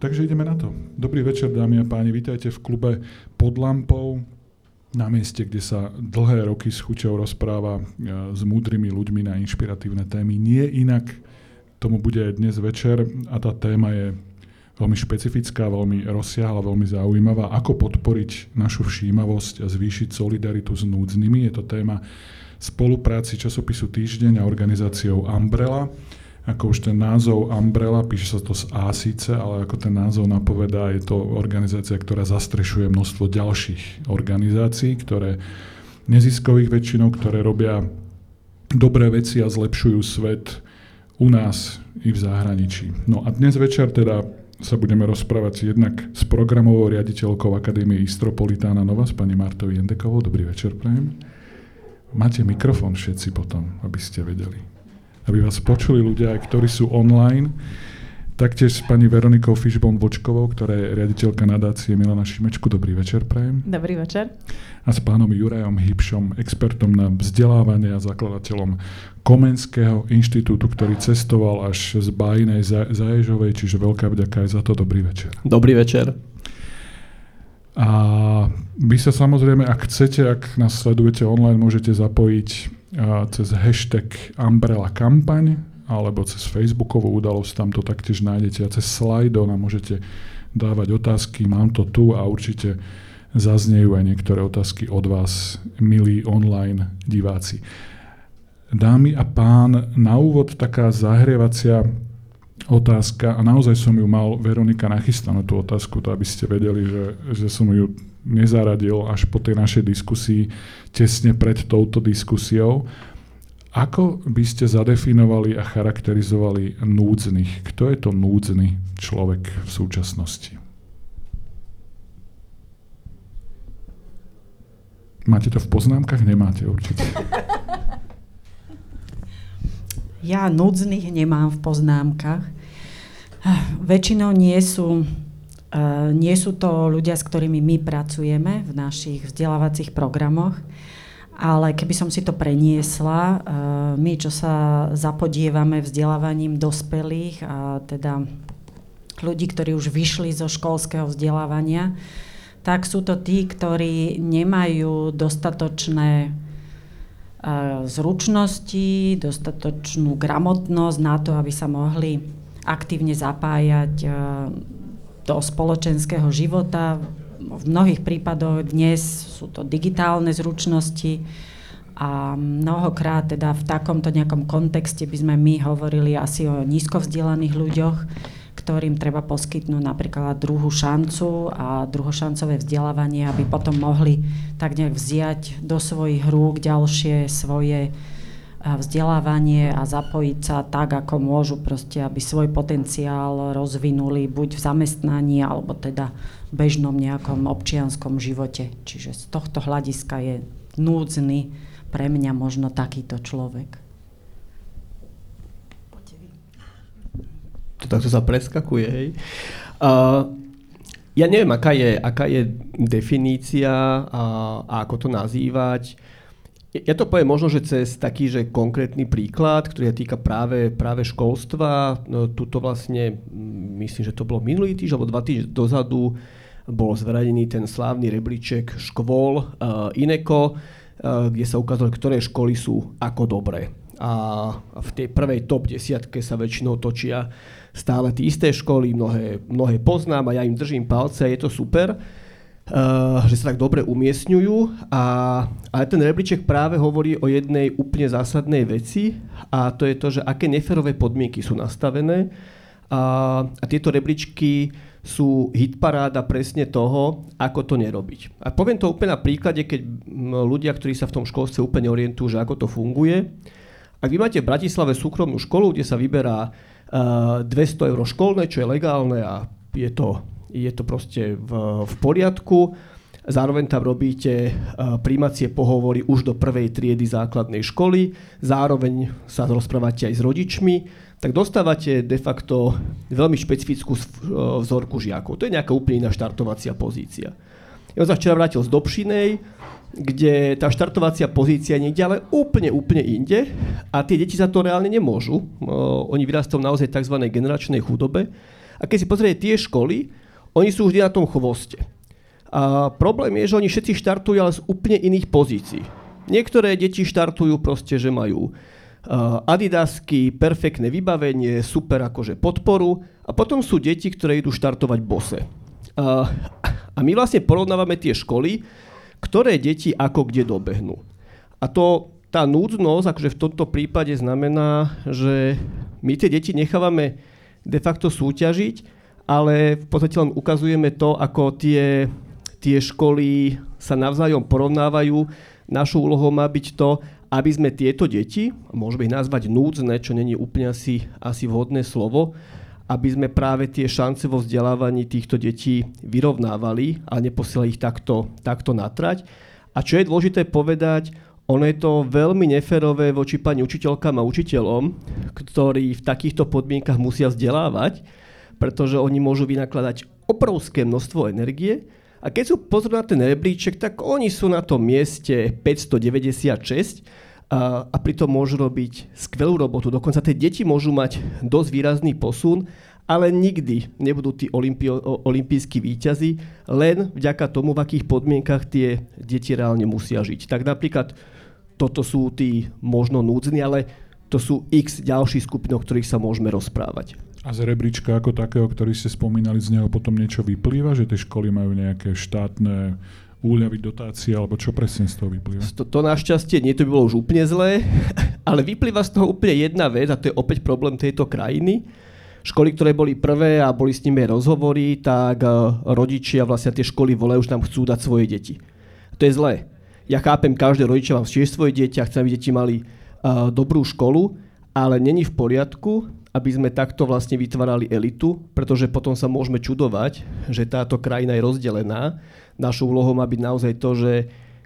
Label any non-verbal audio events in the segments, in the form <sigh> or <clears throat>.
Takže ideme na to. Dobrý večer, dámy a páni. Vítajte v klube Pod lampou, na mieste, kde sa dlhé roky s chuťou rozpráva e, s múdrymi ľuďmi na inšpiratívne témy. Nie inak tomu bude aj dnes večer a tá téma je veľmi špecifická, veľmi rozsiahla, veľmi zaujímavá. Ako podporiť našu všímavosť a zvýšiť solidaritu s núdznymi. Je to téma spolupráci časopisu Týždeň a organizáciou Umbrella ako už ten názov Umbrella, píše sa to z A síce, ale ako ten názov napovedá, je to organizácia, ktorá zastrešuje množstvo ďalších organizácií, ktoré neziskových väčšinou, ktoré robia dobré veci a zlepšujú svet u nás i v zahraničí. No a dnes večer teda sa budeme rozprávať jednak s programovou riaditeľkou Akadémie Istropolitána Nova s pani Martou Jendekovou. Dobrý večer, prajem. Máte mikrofón všetci potom, aby ste vedeli aby vás počuli ľudia, ktorí sú online. Taktiež s pani Veronikou Fishbone Vočkovou, ktorá je riaditeľka nadácie Milana Šimečku. Dobrý večer, prajem. Dobrý večer. A s pánom Jurajom Hybšom, expertom na vzdelávanie a zakladateľom Komenského inštitútu, ktorý cestoval až z Bájinej Zaježovej, čiže veľká vďaka aj za to. Dobrý večer. Dobrý večer. A vy sa samozrejme, ak chcete, ak nás sledujete online, môžete zapojiť cez hashtag Umbrella kampaň alebo cez Facebookovú udalosť, tam to taktiež nájdete a cez Slido nám môžete dávať otázky, mám to tu a určite zaznejú aj niektoré otázky od vás, milí online diváci. Dámy a pán, na úvod taká zahrievacia otázka a naozaj som ju mal, Veronika, nachystanú tú otázku, to aby ste vedeli, že, že som ju nezaradil až po tej našej diskusii, tesne pred touto diskusiou. Ako by ste zadefinovali a charakterizovali núdznych? Kto je to núdzny človek v súčasnosti? Máte to v poznámkach? Nemáte určite. Ja núdznych nemám v poznámkach. Väčšinou nie sú nie sú to ľudia, s ktorými my pracujeme v našich vzdelávacích programoch, ale keby som si to preniesla, eh, my, čo sa zapodievame vzdelávaním dospelých a teda ľudí, ktorí už vyšli zo školského vzdelávania, tak sú to tí, ktorí nemajú dostatočné eh, zručnosti, dostatočnú gramotnosť na to, aby sa mohli aktívne zapájať do spoločenského života. V mnohých prípadoch dnes sú to digitálne zručnosti a mnohokrát teda v takomto nejakom kontexte by sme my hovorili asi o nízko vzdelaných ľuďoch, ktorým treba poskytnúť napríklad druhú šancu a druhošancové vzdelávanie, aby potom mohli tak nejak vziať do svojich rúk ďalšie svoje vzdelávanie a zapojiť sa tak, ako môžu proste, aby svoj potenciál rozvinuli buď v zamestnaní, alebo teda v bežnom nejakom občianskom živote. Čiže z tohto hľadiska je núdzny pre mňa možno takýto človek. To takto sa preskakuje, hej. Uh, ja neviem, aká je, aká je definícia a, a ako to nazývať. Ja to poviem možno, že cez taký, že konkrétny príklad, ktorý sa týka práve, práve školstva. No, tuto vlastne, myslím, že to bolo minulý týždeň, alebo dva týždne dozadu, bol zverejnený ten slávny rebríček škôl uh, Ineko, uh, kde sa ukázalo, ktoré školy sú ako dobré. A v tej prvej top desiatke sa väčšinou točia stále tie isté školy, mnohé, mnohé poznám a ja im držím palce, je to super. Uh, že sa tak dobre umiestňujú. A, ale ten rebríček práve hovorí o jednej úplne zásadnej veci a to je to, že aké neferové podmienky sú nastavené. A, a tieto rebríčky sú hitparáda presne toho, ako to nerobiť. A poviem to úplne na príklade, keď ľudia, ktorí sa v tom školstve úplne orientujú, že ako to funguje. Ak vy máte v Bratislave súkromnú školu, kde sa vyberá uh, 200 eur školné, čo je legálne a je to je to proste v, v poriadku. Zároveň tam robíte uh, príjmacie pohovory už do prvej triedy základnej školy, zároveň sa rozprávate aj s rodičmi, tak dostávate de facto veľmi špecifickú uh, vzorku žiakov. To je nejaká úplne iná štartovacia pozícia. Ja sa včera vrátil z Dobšinej, kde tá štartovacia pozícia je niekde ale úplne, úplne inde a tie deti za to reálne nemôžu. Uh, oni vyrastú naozaj tzv. generačnej chudobe A keď si pozriete tie školy, oni sú vždy na tom chvoste. A problém je, že oni všetci štartujú ale z úplne iných pozícií. Niektoré deti štartujú proste, že majú adidasky, perfektné vybavenie, super akože podporu a potom sú deti, ktoré idú štartovať bose. A my vlastne porovnávame tie školy, ktoré deti ako kde dobehnú. A to, tá núdznosť akože v tomto prípade znamená, že my tie deti nechávame de facto súťažiť, ale v podstate len ukazujeme to, ako tie, tie školy sa navzájom porovnávajú. Našou úlohou má byť to, aby sme tieto deti, môžeme ich nazvať núdzne, čo není úplne asi, asi vhodné slovo, aby sme práve tie šance vo vzdelávaní týchto detí vyrovnávali a neposielali ich takto, takto natrať. A čo je dôležité povedať, ono je to veľmi neférové voči pani učiteľkám a učiteľom, ktorí v takýchto podmienkach musia vzdelávať, pretože oni môžu vynakladať obrovské množstvo energie a keď sú pozrú na ten rebríček, tak oni sú na tom mieste 596 a, a pritom môžu robiť skvelú robotu. Dokonca tie deti môžu mať dosť výrazný posun, ale nikdy nebudú tí olimpio, olimpijskí výťazí, len vďaka tomu, v akých podmienkach tie deti reálne musia žiť. Tak napríklad toto sú tí možno núdzni, ale to sú x ďalších skupín, o ktorých sa môžeme rozprávať. A z rebríčka ako takého, ktorý ste spomínali, z neho potom niečo vyplýva, že tie školy majú nejaké štátne úľavy, dotácie, alebo čo presne z toho vyplýva? To, to našťastie nie, to by bolo už úplne zlé, <laughs> ale vyplýva z toho úplne jedna vec a to je opäť problém tejto krajiny. Školy, ktoré boli prvé a boli s nimi rozhovory, tak eh, rodičia vlastne tie školy volajú, už tam chcú dať svoje deti. To je zlé. Ja chápem, každé rodičia mám tiež svoje dieťa, chcem, aby deti mali uh, dobrú školu, ale není v poriadku, aby sme takto vlastne vytvárali elitu, pretože potom sa môžeme čudovať, že táto krajina je rozdelená. Našou úlohou má byť naozaj to, že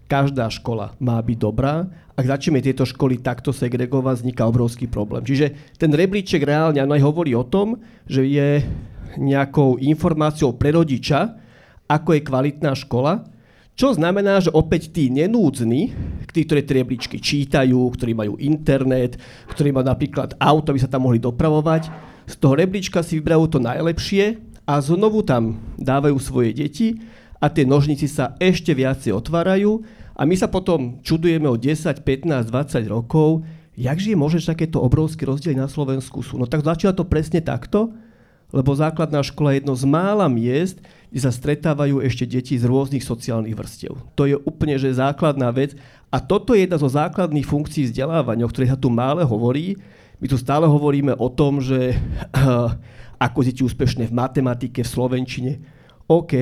každá škola má byť dobrá. Ak začneme tieto školy takto segregovať, vzniká obrovský problém. Čiže ten rebríček reálne aj hovorí o tom, že je nejakou informáciou pre rodiča, ako je kvalitná škola, čo znamená, že opäť tí nenúdzni, tí, ktorí tie čítajú, ktorí majú internet, ktorí majú napríklad auto, aby sa tam mohli dopravovať, z toho rebríčka si vyberajú to najlepšie a znovu tam dávajú svoje deti a tie nožnici sa ešte viacej otvárajú a my sa potom čudujeme o 10, 15, 20 rokov, jakže je možné, že takéto obrovské rozdiely na Slovensku sú. No tak začína to presne takto, lebo základná škola je jedno z mála miest, kde sa stretávajú ešte deti z rôznych sociálnych vrstiev. To je úplne že základná vec a toto je jedna zo základných funkcií vzdelávania, o ktorej sa tu mále hovorí. My tu stále hovoríme o tom, že ako deti úspešné v matematike, v slovenčine. OK,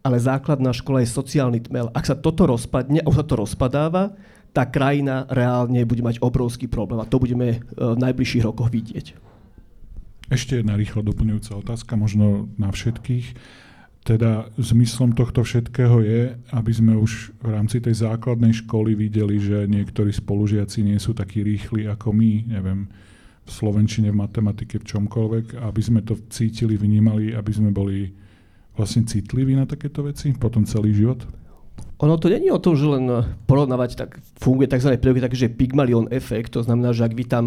ale základná škola je sociálny tmel. Ak sa toto rozpadne, a už sa to rozpadáva, tá krajina reálne bude mať obrovský problém a to budeme v najbližších rokoch vidieť. Ešte jedna rýchla doplňujúca otázka, možno na všetkých. Teda zmyslom tohto všetkého je, aby sme už v rámci tej základnej školy videli, že niektorí spolužiaci nie sú takí rýchli ako my, neviem, v slovenčine, v matematike, v čomkoľvek, aby sme to cítili, vnímali, aby sme boli vlastne citliví na takéto veci potom celý život? Ono to není o tom, že len porovnávať, tak funguje tzv. príroky takže Pygmalion efekt, to znamená, že ak vy tam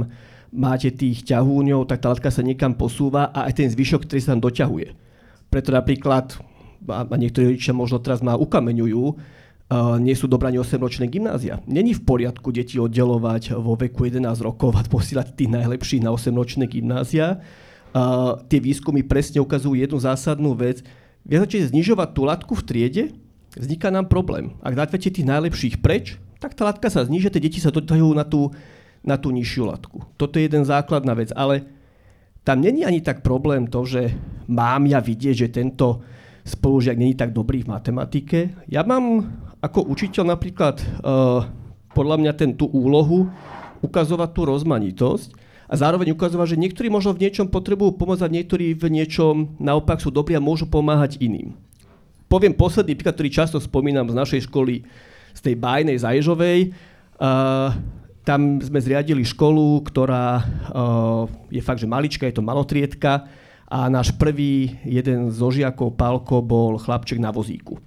máte tých ťahúňov, tak tá látka sa niekam posúva a aj ten zvyšok, ktorý sa tam doťahuje. Preto napríklad, a niektorí rodičia možno teraz ma ukameňujú, nie sú dobrá ani 8-ročné gymnázia. Není v poriadku deti oddelovať vo veku 11 rokov a posielať tých najlepších na 8-ročné gymnázia. Tie výskumy presne ukazujú jednu zásadnú vec. Viac začnete znižovať tú latku v triede, vzniká nám problém. Ak dáte tých najlepších preč, tak tá latka sa zniží, tie deti sa doťahujú na tú na tú nižšiu latku. Toto je jeden základná vec, ale tam není ani tak problém to, že mám ja vidieť, že tento spolužiak není tak dobrý v matematike. Ja mám ako učiteľ napríklad uh, podľa mňa ten, tú úlohu ukazovať tú rozmanitosť a zároveň ukazovať, že niektorí možno v niečom potrebujú pomôcť a niektorí v niečom naopak sú dobrí a môžu pomáhať iným. Poviem posledný príklad, ktorý často spomínam z našej školy, z tej bajnej Zaježovej. Uh, tam sme zriadili školu, ktorá uh, je fakt, že malička, je to malotriedka a náš prvý jeden zo žiakov, Pálko, bol chlapček na vozíku.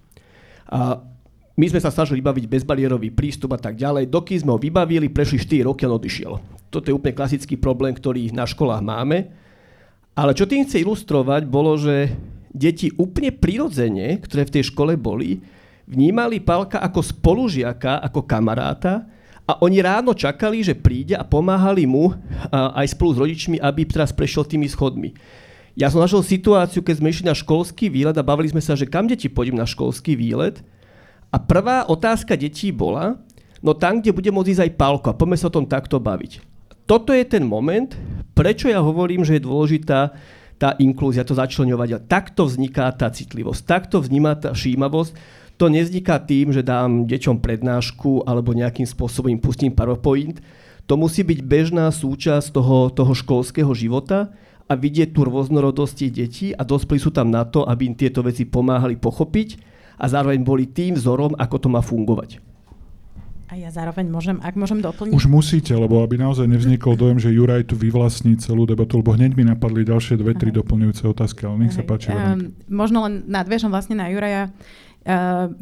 A my sme sa snažili vybaviť bezbariérový prístup a tak ďalej. Doky sme ho vybavili, prešli 4 roky a on odišiel. Toto je úplne klasický problém, ktorý na školách máme. Ale čo tým chce ilustrovať, bolo, že deti úplne prirodzene, ktoré v tej škole boli, vnímali Palka ako spolužiaka, ako kamaráta a oni ráno čakali, že príde a pomáhali mu aj spolu s rodičmi, aby teraz prešiel tými schodmi. Ja som našiel situáciu, keď sme išli na školský výlet a bavili sme sa, že kam deti pôjdem na školský výlet. A prvá otázka detí bola, no tam, kde bude môcť ísť aj Pálko a poďme sa o tom takto baviť. Toto je ten moment, prečo ja hovorím, že je dôležitá tá inklúzia, to začlenovať. A takto vzniká tá citlivosť, takto vzniká tá všímavosť. To nevzniká tým, že dám deťom prednášku alebo nejakým spôsobom im pustím PowerPoint. To musí byť bežná súčasť toho, toho školského života a vidieť tú rôznorodosť tých detí a dospelí sú tam na to, aby im tieto veci pomáhali pochopiť a zároveň boli tým vzorom, ako to má fungovať. A ja zároveň môžem, ak môžem doplniť. Už musíte, lebo aby naozaj nevznikol dojem, že Juraj tu vyvlastní celú debatu, lebo hneď mi napadli ďalšie dve, tri doplňujúce otázky, ale nech sa páči. Um, možno len nadviežem vlastne na Juraja. Uh,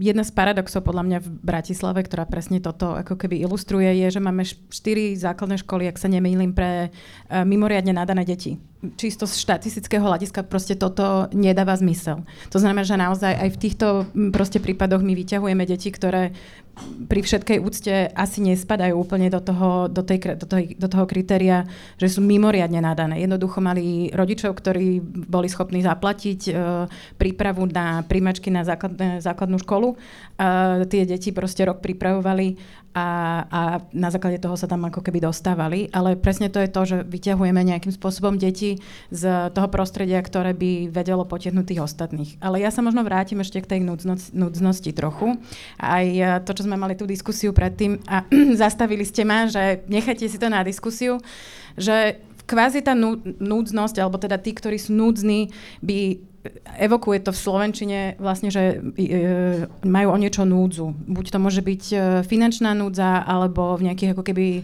jedna z paradoxov podľa mňa v Bratislave, ktorá presne toto ako keby ilustruje, je, že máme štyri základné školy, ak sa nemýlim, pre uh, mimoriadne nadané deti. Čisto z štatistického hľadiska proste toto nedáva zmysel. To znamená, že naozaj aj v týchto proste prípadoch my vyťahujeme deti, ktoré pri všetkej úcte asi nespadajú úplne do toho, do, tej, do, toho, do toho kritéria, že sú mimoriadne nadané. Jednoducho mali rodičov, ktorí boli schopní zaplatiť e, prípravu na príjmačky na základnú školu. E, tie deti proste rok pripravovali a, a na základe toho sa tam ako keby dostávali. Ale presne to je to, že vyťahujeme nejakým spôsobom deti z toho prostredia, ktoré by vedelo potiahnuť tých ostatných. Ale ja sa možno vrátim ešte k tej núdznosti, trochu. Aj e, to, čo sme mali tú diskusiu predtým a <clears throat> zastavili ste ma, že nechajte si to na diskusiu, že kvázi tá núdznosť, alebo teda tí, ktorí sú núdzni, by evokuje to v Slovenčine vlastne, že e, majú o niečo núdzu. Buď to môže byť e, finančná núdza, alebo v nejakých ako keby e,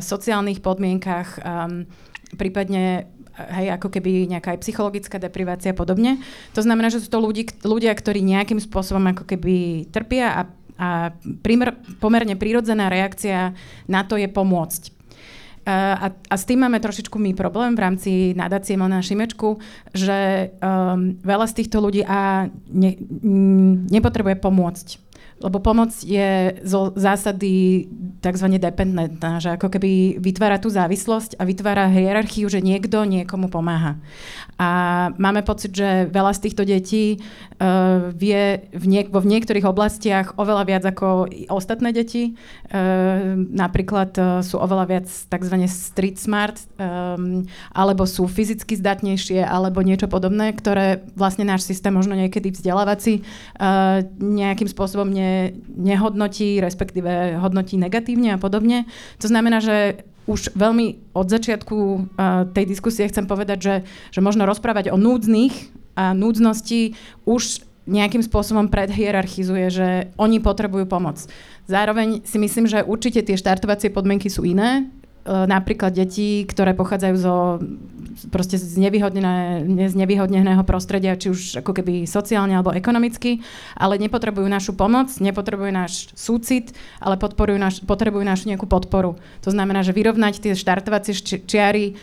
sociálnych podmienkach, e, prípadne hej, ako keby nejaká aj psychologická deprivácia a podobne. To znamená, že sú to ľudí, ľudia, ktorí nejakým spôsobom ako keby trpia a a primer, pomerne prírodzená reakcia na to je pomôcť. A, a s tým máme trošičku my problém v rámci nadácie Mona Šimečku, že um, veľa z týchto ľudí a ne, nepotrebuje pomôcť lebo pomoc je zo zásady tzv. dependentná, že ako keby vytvára tú závislosť a vytvára hierarchiu, že niekto niekomu pomáha. A máme pocit, že veľa z týchto detí uh, vie v niek- vo v niektorých oblastiach oveľa viac ako ostatné deti. Uh, napríklad uh, sú oveľa viac tzv. street smart, um, alebo sú fyzicky zdatnejšie, alebo niečo podobné, ktoré vlastne náš systém možno niekedy vzdelávací uh, nejakým spôsobom ne nehodnotí, respektíve hodnotí negatívne a podobne. To znamená, že už veľmi od začiatku uh, tej diskusie chcem povedať, že, že možno rozprávať o núdznych a núdznosti už nejakým spôsobom predhierarchizuje, že oni potrebujú pomoc. Zároveň si myslím, že určite tie štartovacie podmienky sú iné. E, napríklad deti, ktoré pochádzajú zo proste z, z nevyhodneného prostredia, či už ako keby sociálne alebo ekonomicky, ale nepotrebujú našu pomoc, nepotrebujú náš súcit, ale naš, potrebujú našu nejakú podporu. To znamená, že vyrovnať tie štartovacie čiary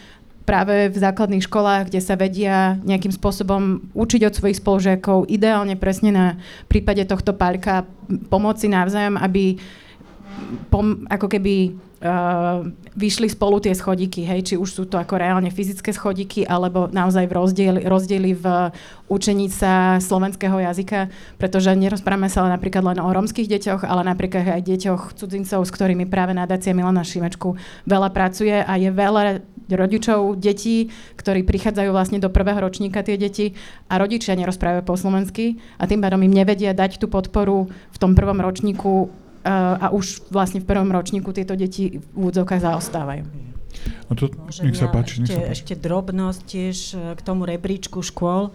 práve v základných školách, kde sa vedia nejakým spôsobom učiť od svojich spolužiakov, ideálne presne na prípade tohto pálka pomoci navzájom, aby pom, ako keby uh, vyšli spolu tie schodíky, hej, či už sú to ako reálne fyzické schodíky, alebo naozaj v rozdieli, rozdieli v učení sa slovenského jazyka, pretože nerozprávame sa napríklad len o romských deťoch, ale napríklad aj deťoch cudzincov, s ktorými práve nadácia Milana Šimečku veľa pracuje a je veľa rodičov detí, ktorí prichádzajú vlastne do prvého ročníka tie deti a rodičia nerozprávajú po slovensky a tým pádom im nevedia dať tú podporu v tom prvom ročníku a už vlastne v prvom ročníku tieto deti v úvodzovkách zaostávajú. A to, nech sa páči, nech sa páči. Ešte drobnosť tiež e, k tomu rebríčku škôl,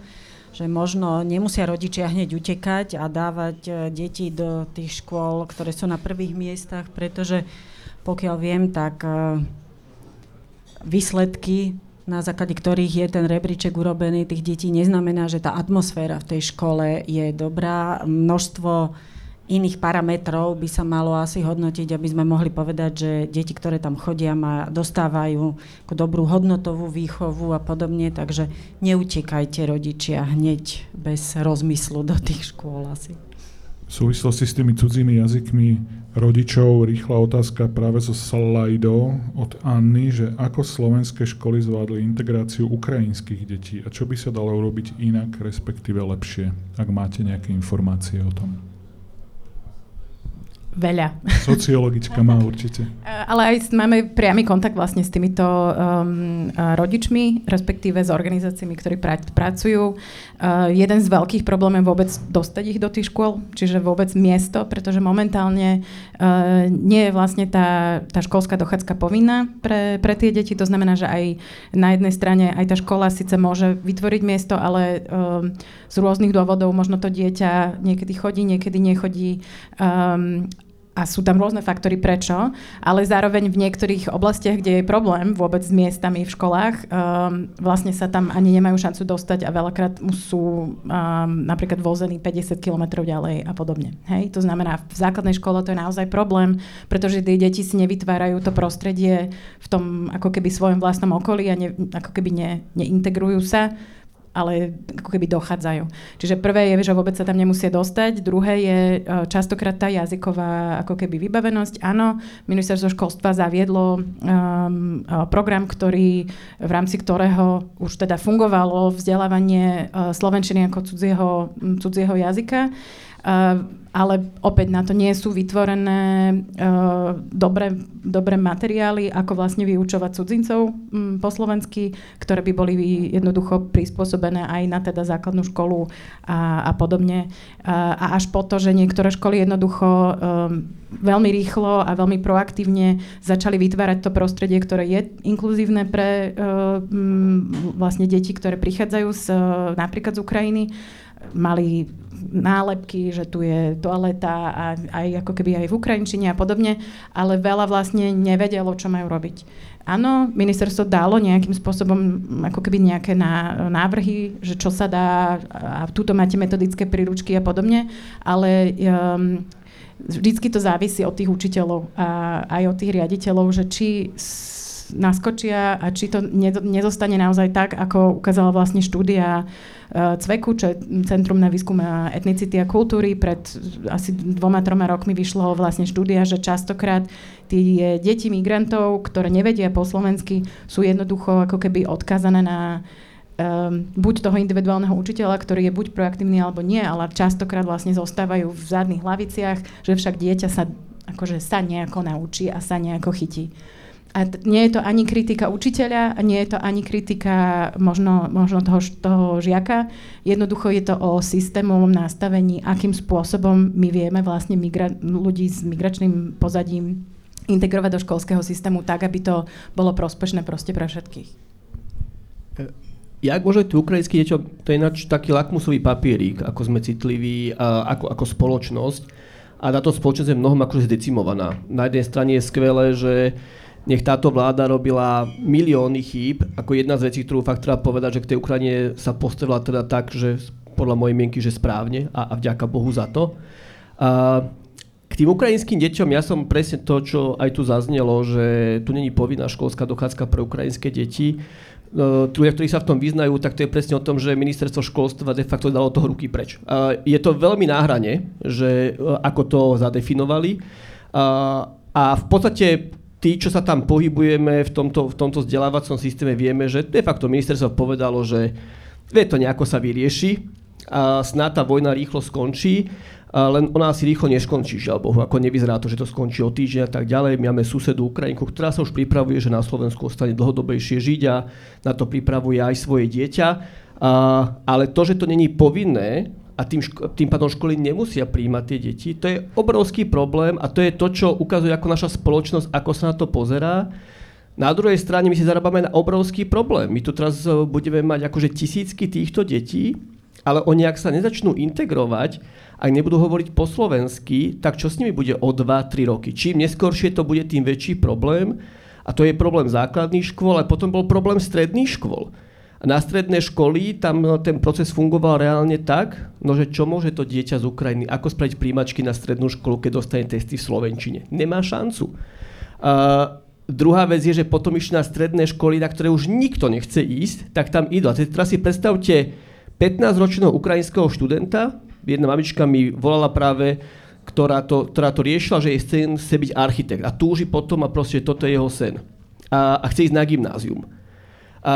že možno nemusia rodičia hneď utekať a dávať e, deti do tých škôl, ktoré sú na prvých miestach, pretože pokiaľ viem, tak výsledky, na základe ktorých je ten rebríček urobený tých detí, neznamená, že tá atmosféra v tej škole je dobrá. Množstvo iných parametrov by sa malo asi hodnotiť, aby sme mohli povedať, že deti, ktoré tam chodia, ma dostávajú ako dobrú hodnotovú výchovu a podobne, takže neutekajte rodičia hneď bez rozmyslu do tých škôl asi. V súvislosti s tými cudzími jazykmi rodičov rýchla otázka práve zo slajdo od Anny, že ako slovenské školy zvládli integráciu ukrajinských detí a čo by sa dalo urobiť inak, respektíve lepšie, ak máte nejaké informácie o tom. Veľa. Sociologička má určite. Ale aj máme priamy kontakt vlastne s týmito um, rodičmi, respektíve s organizáciami, ktorí pra- pracujú. Uh, jeden z veľkých problémov je vôbec dostať ich do tých škôl, čiže vôbec miesto, pretože momentálne uh, nie je vlastne tá, tá školská dochádzka povinná pre, pre tie deti. To znamená, že aj na jednej strane aj tá škola síce môže vytvoriť miesto, ale um, z rôznych dôvodov možno to dieťa niekedy chodí, niekedy nechodí. Um, a sú tam rôzne faktory prečo, ale zároveň v niektorých oblastiach, kde je problém vôbec s miestami v školách, um, vlastne sa tam ani nemajú šancu dostať a veľakrát sú um, napríklad vození 50 km ďalej a podobne. Hej? To znamená, v základnej škole to je naozaj problém, pretože tie deti si nevytvárajú to prostredie v tom ako keby svojom vlastnom okolí a ne, ako keby ne, neintegrujú sa ale ako keby dochádzajú. Čiže prvé je, že vôbec sa tam nemusia dostať, druhé je e, častokrát tá jazyková ako keby vybavenosť. Áno, ministerstvo školstva zaviedlo um, program, ktorý, v rámci ktorého už teda fungovalo vzdelávanie uh, slovenčiny ako cudzieho, cudzieho jazyka. Uh, ale opäť na to nie sú vytvorené uh, dobré, dobré materiály, ako vlastne vyučovať cudzincov um, po slovensky, ktoré by boli jednoducho prispôsobené aj na teda základnú školu a, a podobne. Uh, a až po to, že niektoré školy jednoducho veľmi rýchlo a veľmi proaktívne začali vytvárať to prostredie, ktoré je inkluzívne pre vlastne deti, ktoré prichádzajú z, napríklad z Ukrajiny mali nálepky, že tu je toaleta a aj ako keby aj v Ukrajinčine a podobne, ale veľa vlastne nevedelo, čo majú robiť. Áno, ministerstvo dalo nejakým spôsobom ako keby nejaké návrhy, že čo sa dá a tuto máte metodické príručky a podobne, ale um, vždycky to závisí od tých učiteľov a aj od tých riaditeľov, že či naskočia a či to nezostane naozaj tak, ako ukázala vlastne štúdia Eh, CVEKu, čo je Centrum na výskum etnicity a kultúry. Pred asi dvoma, troma rokmi vyšlo vlastne štúdia, že častokrát tie deti migrantov, ktoré nevedia po slovensky, sú jednoducho ako keby odkázané na um, buď toho individuálneho učiteľa, ktorý je buď proaktívny alebo nie, ale častokrát vlastne zostávajú v zadných hlaviciach, že však dieťa sa akože sa nejako naučí a sa nejako chytí. A nie je to ani kritika učiteľa, nie je to ani kritika možno, možno toho, toho žiaka. Jednoducho je to o systémovom nastavení, akým spôsobom my vieme vlastne migra- ľudí s migračným pozadím integrovať do školského systému tak, aby to bolo prospešné proste pre všetkých. E, jak môže tu ukrajinský deťom, to je ináč taký lakmusový papierík, ako sme citliví, a ako, ako spoločnosť. A táto spoločnosť je mnohom akože zdecimovaná. Na jednej strane je skvelé, že nech táto vláda robila milióny chýb, ako jedna z vecí, ktorú fakt treba povedať, že k tej Ukrajine sa postavila teda tak, že podľa mojej mienky, že správne a, a vďaka Bohu za to. A k tým ukrajinským deťom ja som presne to, čo aj tu zaznelo, že tu není povinná školská dochádzka pre ukrajinské deti. No, ľudia, ktorí sa v tom vyznajú, tak to je presne o tom, že ministerstvo školstva de facto dalo toho ruky preč. Je to veľmi náhrane, že ako to zadefinovali. A v podstate tí, čo sa tam pohybujeme v tomto, v tomto vzdelávacom systéme, vieme, že de facto ministerstvo povedalo, že vie to nejako sa vyrieši a snáď tá vojna rýchlo skončí, len ona asi rýchlo neskončí, žiaľ Bohu, ako nevyzerá to, že to skončí o týždeň a tak ďalej. My máme susedu Ukrajinku, ktorá sa už pripravuje, že na Slovensku ostane dlhodobejšie žiť a na to pripravuje aj svoje dieťa. A, ale to, že to není povinné, a tým, ško- tým pádom školy nemusia príjmať tie deti. To je obrovský problém a to je to, čo ukazuje ako naša spoločnosť, ako sa na to pozerá. Na druhej strane my si zarábame na obrovský problém. My tu teraz e, budeme mať akože tisícky týchto detí, ale oni ak sa nezačnú integrovať, ak nebudú hovoriť po slovensky, tak čo s nimi bude o 2-3 roky? Čím neskôršie to bude, tým väčší problém. A to je problém základných škôl, ale potom bol problém stredných škôl. Na stredné školy tam no, ten proces fungoval reálne tak, no že čo môže to dieťa z Ukrajiny, ako spraviť príjmačky na strednú školu, keď dostane testy v Slovenčine. Nemá šancu. Uh, druhá vec je, že potom išli na stredné školy, na ktoré už nikto nechce ísť, tak tam idú. A teraz si predstavte 15-ročného ukrajinského študenta, jedna mamička mi volala práve, ktorá to, ktorá to riešila, že jej sen chce byť architekt a túži potom a proste toto je jeho sen. A, a chce ísť na gymnázium. A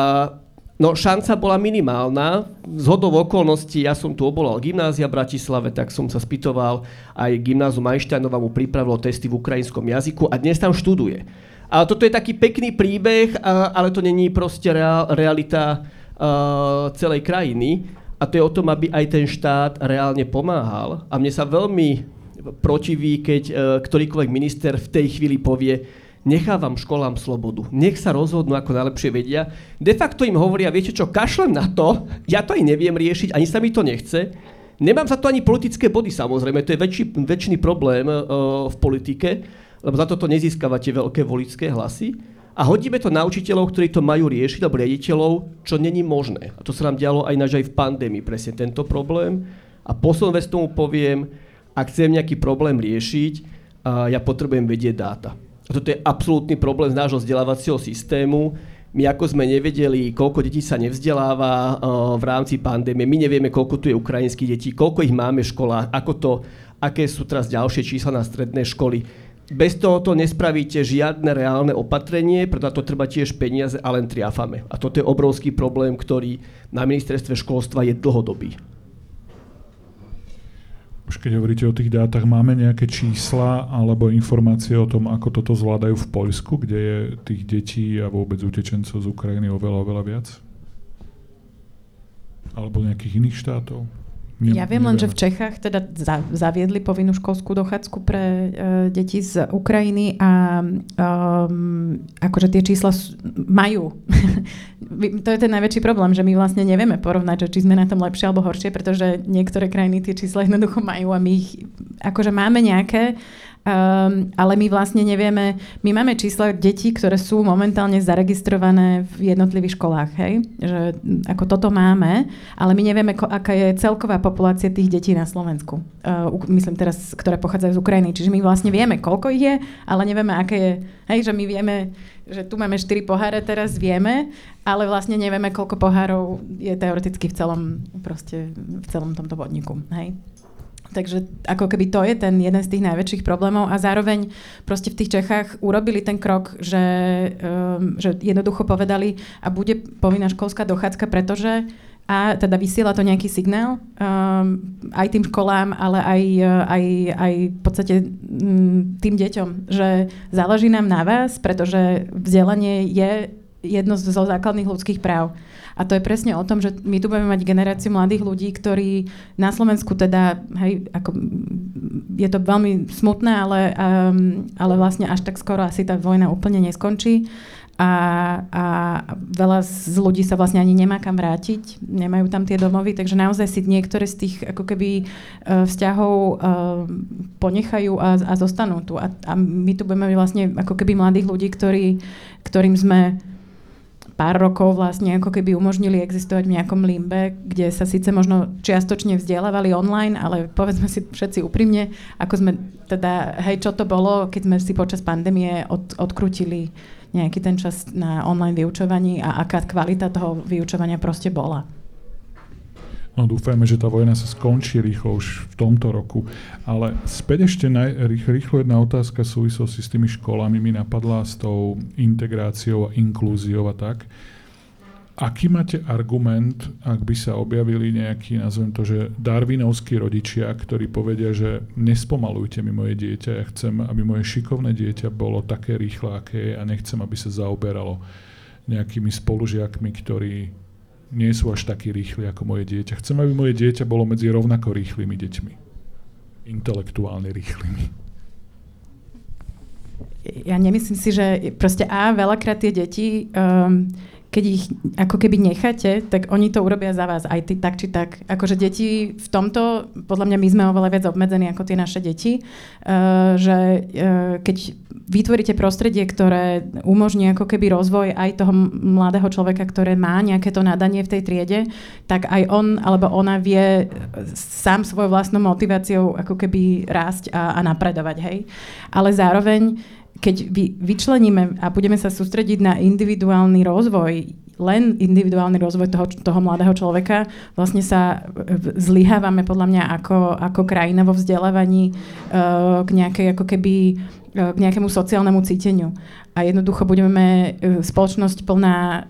No šanca bola minimálna. Z hodov okolností, ja som tu obolal gymnázia v Bratislave, tak som sa spýtoval, aj gymnázium Einsteinova mu pripravilo testy v ukrajinskom jazyku a dnes tam študuje. Ale toto je taký pekný príbeh, ale to není proste real, realita celej krajiny. A to je o tom, aby aj ten štát reálne pomáhal. A mne sa veľmi protiví, keď uh, ktorýkoľvek minister v tej chvíli povie, nechávam školám slobodu. Nech sa rozhodnú, ako najlepšie vedia. De facto im hovoria, viete čo, kašlem na to, ja to aj neviem riešiť, ani sa mi to nechce. Nemám za to ani politické body, samozrejme, to je väčší, väčší problém uh, v politike, lebo za toto nezískavate veľké voličské hlasy. A hodíme to na učiteľov, ktorí to majú riešiť, alebo riaditeľov, čo není možné. A to sa nám dialo aj naž aj v pandémii, presne tento problém. A poslednú vec tomu poviem, ak chcem nejaký problém riešiť, ja potrebujem vedieť dáta. A toto je absolútny problém z nášho vzdelávacieho systému. My ako sme nevedeli, koľko detí sa nevzdeláva uh, v rámci pandémie, my nevieme, koľko tu je ukrajinských detí, koľko ich máme v školách, ako to, aké sú teraz ďalšie čísla na stredné školy. Bez toho to nespravíte žiadne reálne opatrenie, preto to treba tiež peniaze a len triafame. A toto je obrovský problém, ktorý na ministerstve školstva je dlhodobý. Už keď hovoríte o tých dátach, máme nejaké čísla alebo informácie o tom, ako toto zvládajú v Poľsku, kde je tých detí a vôbec utečencov z Ukrajiny oveľa, oveľa viac? Alebo nejakých iných štátov? Ne, ja viem len, že v Čechách teda zaviedli povinnú školskú dochádzku pre uh, deti z Ukrajiny a um, akože tie čísla majú. <laughs> to je ten najväčší problém, že my vlastne nevieme porovnať, že či sme na tom lepšie alebo horšie, pretože niektoré krajiny tie čísla jednoducho majú a my ich akože máme nejaké, Um, ale my vlastne nevieme, my máme čísla detí, ktoré sú momentálne zaregistrované v jednotlivých školách, hej? Že ako toto máme, ale my nevieme, ko, aká je celková populácia tých detí na Slovensku. Uh, myslím teraz, ktoré pochádzajú z Ukrajiny. Čiže my vlastne vieme, koľko ich je, ale nevieme, aké je, hej, že my vieme, že tu máme 4 poháre teraz, vieme, ale vlastne nevieme, koľko pohárov je teoreticky v celom, proste, v celom tomto podniku, hej? Takže ako keby to je ten jeden z tých najväčších problémov a zároveň proste v tých Čechách urobili ten krok, že, um, že jednoducho povedali a bude povinná školská dochádzka, pretože a teda vysiela to nejaký signál um, aj tým školám, ale aj, aj, aj v podstate um, tým deťom, že záleží nám na vás, pretože vzdelanie je jedno zo základných ľudských práv. A to je presne o tom, že my tu budeme mať generáciu mladých ľudí, ktorí na Slovensku teda, hej, ako, je to veľmi smutné, ale, um, ale vlastne až tak skoro asi tá vojna úplne neskončí. A, a veľa z ľudí sa vlastne ani nemá kam vrátiť, nemajú tam tie domovy, takže naozaj si niektoré z tých ako keby uh, vzťahov uh, ponechajú a, a zostanú tu. A, a my tu budeme vlastne ako keby mladých ľudí, ktorí, ktorým sme pár rokov vlastne ako keby umožnili existovať v nejakom limbe, kde sa síce možno čiastočne vzdelávali online, ale povedzme si všetci úprimne, ako sme teda, hej, čo to bolo, keď sme si počas pandémie od, odkrutili nejaký ten čas na online vyučovaní a aká kvalita toho vyučovania proste bola. No dúfajme, že tá vojna sa skončí rýchlo už v tomto roku. Ale späť ešte naj, rýchlo jedna otázka v súvislosti s tými školami mi napadla s tou integráciou a inklúziou a tak. Aký máte argument, ak by sa objavili nejakí, nazvem to, že darvinovskí rodičia, ktorí povedia, že nespomalujte mi moje dieťa, ja chcem, aby moje šikovné dieťa bolo také rýchle, aké je a nechcem, aby sa zaoberalo nejakými spolužiakmi, ktorí nie sú až takí rýchli ako moje dieťa. Chcem, aby moje dieťa bolo medzi rovnako rýchlymi deťmi. Intelektuálne rýchlymi. Ja nemyslím si, že proste A, veľakrát tie deti, um, keď ich ako keby necháte, tak oni to urobia za vás, aj ty, tak či tak. Akože deti v tomto, podľa mňa my sme oveľa viac obmedzení ako tie naše deti, uh, že uh, keď vytvoríte prostredie, ktoré umožní ako keby rozvoj aj toho mladého človeka, ktoré má nejaké to nadanie v tej triede, tak aj on alebo ona vie sám svojou vlastnou motiváciou ako keby rásť a, a napredovať, hej. Ale zároveň keď vy, vyčleníme a budeme sa sústrediť na individuálny rozvoj, len individuálny rozvoj toho, toho mladého človeka, vlastne sa zlyhávame podľa mňa ako, ako krajina vo vzdelávaní uh, k nejakej ako keby E, k nejakému sociálnemu cíteniu. A jednoducho budeme e, spoločnosť plná e,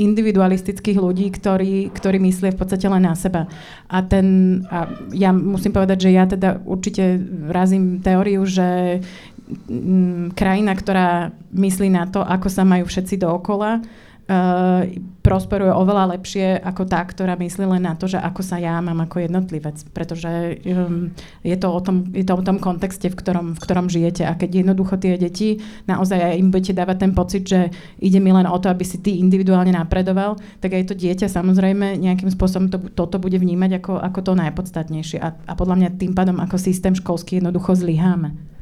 individualistických ľudí, ktorí, ktorí myslia v podstate len na seba. A, ten, a ja musím povedať, že ja teda určite razím teóriu, že krajina, ktorá myslí na to, ako sa majú všetci dookola, uh, prosperuje oveľa lepšie ako tá, ktorá myslí len na to, že ako sa ja mám ako jednotlivec. Pretože um, je, to o tom, je to o tom kontexte, v ktorom, v ktorom žijete. A keď jednoducho tie deti naozaj aj im budete dávať ten pocit, že ide mi len o to, aby si ty individuálne napredoval, tak aj to dieťa samozrejme nejakým spôsobom to, toto bude vnímať ako, ako to najpodstatnejšie. A, a podľa mňa tým pádom ako systém školský jednoducho zlyháme.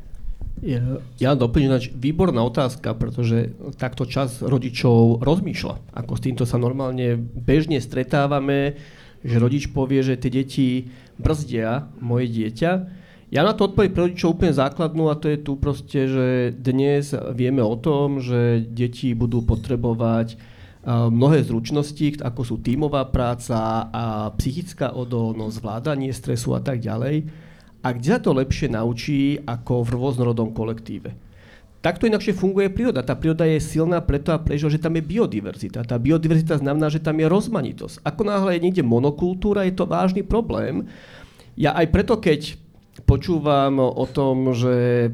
Ja doplním, výborná otázka, pretože takto čas rodičov rozmýšľa. Ako s týmto sa normálne bežne stretávame, že rodič povie, že tie deti brzdia moje dieťa. Ja na to odpoveď pre rodičov úplne základnú a to je tu proste, že dnes vieme o tom, že deti budú potrebovať mnohé zručnosti, ako sú tímová práca a psychická odolnosť, zvládanie stresu a tak ďalej a kde sa to lepšie naučí ako v rôznorodom kolektíve. Takto inakšie funguje príroda. Tá príroda je silná preto a preto, že tam je biodiverzita. Tá biodiverzita znamená, že tam je rozmanitosť. Ako náhle je niekde monokultúra, je to vážny problém. Ja aj preto, keď počúvam o tom, že e,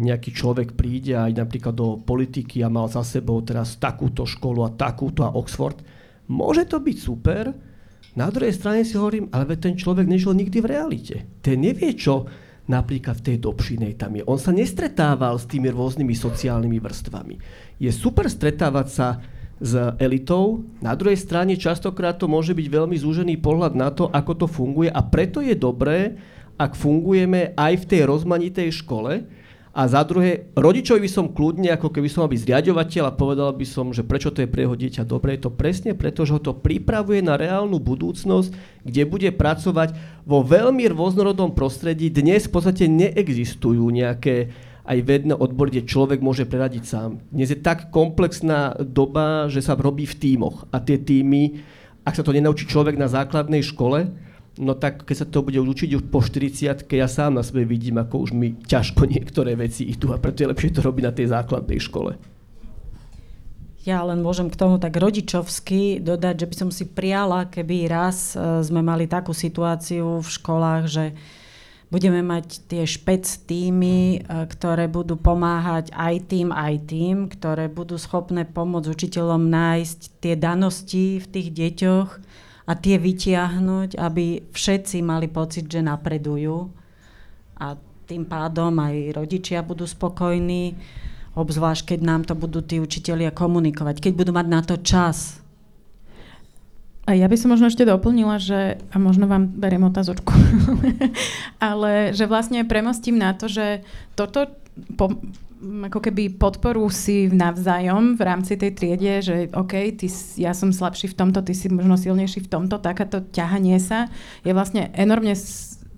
nejaký človek príde aj napríklad do politiky a mal za sebou teraz takúto školu a takúto a Oxford, môže to byť super, na druhej strane si hovorím, ale ten človek nežil nikdy v realite. Ten nevie, čo napríklad v tej Dobšinej tam je. On sa nestretával s tými rôznymi sociálnymi vrstvami. Je super stretávať sa s elitou, na druhej strane častokrát to môže byť veľmi zúžený pohľad na to, ako to funguje a preto je dobré, ak fungujeme aj v tej rozmanitej škole, a za druhé, rodičovi by som kľudne, ako keby som mal byť zriadovateľ a povedal by som, že prečo to je pre jeho dieťa dobré. Je to presne preto, že ho to pripravuje na reálnu budúcnosť, kde bude pracovať vo veľmi rôznorodnom prostredí. Dnes v podstate neexistujú nejaké aj vedné odbory, kde človek môže preradiť sám. Dnes je tak komplexná doba, že sa robí v tímoch. A tie týmy, ak sa to nenaučí človek na základnej škole, no tak keď sa to bude učiť už po 40 ja sám na sebe vidím, ako už mi ťažko <laughs> niektoré veci idú a preto je lepšie to robiť na tej základnej škole. Ja len môžem k tomu tak rodičovsky dodať, že by som si priala, keby raz e, sme mali takú situáciu v školách, že budeme mať tie špec týmy, e, ktoré budú pomáhať aj tým, aj tým, ktoré budú schopné pomôcť učiteľom nájsť tie danosti v tých deťoch, a tie vytiahnuť, aby všetci mali pocit, že napredujú a tým pádom aj rodičia budú spokojní, obzvlášť keď nám to budú tí učitelia komunikovať, keď budú mať na to čas. A ja by som možno ešte doplnila, že, a možno vám beriem otázočku, <laughs> ale že vlastne premostím na to, že toto po, ako keby podporu si navzájom v rámci tej triede, že OK, ty, ja som slabší v tomto, ty si možno silnejší v tomto, takáto ťahanie sa je vlastne enormne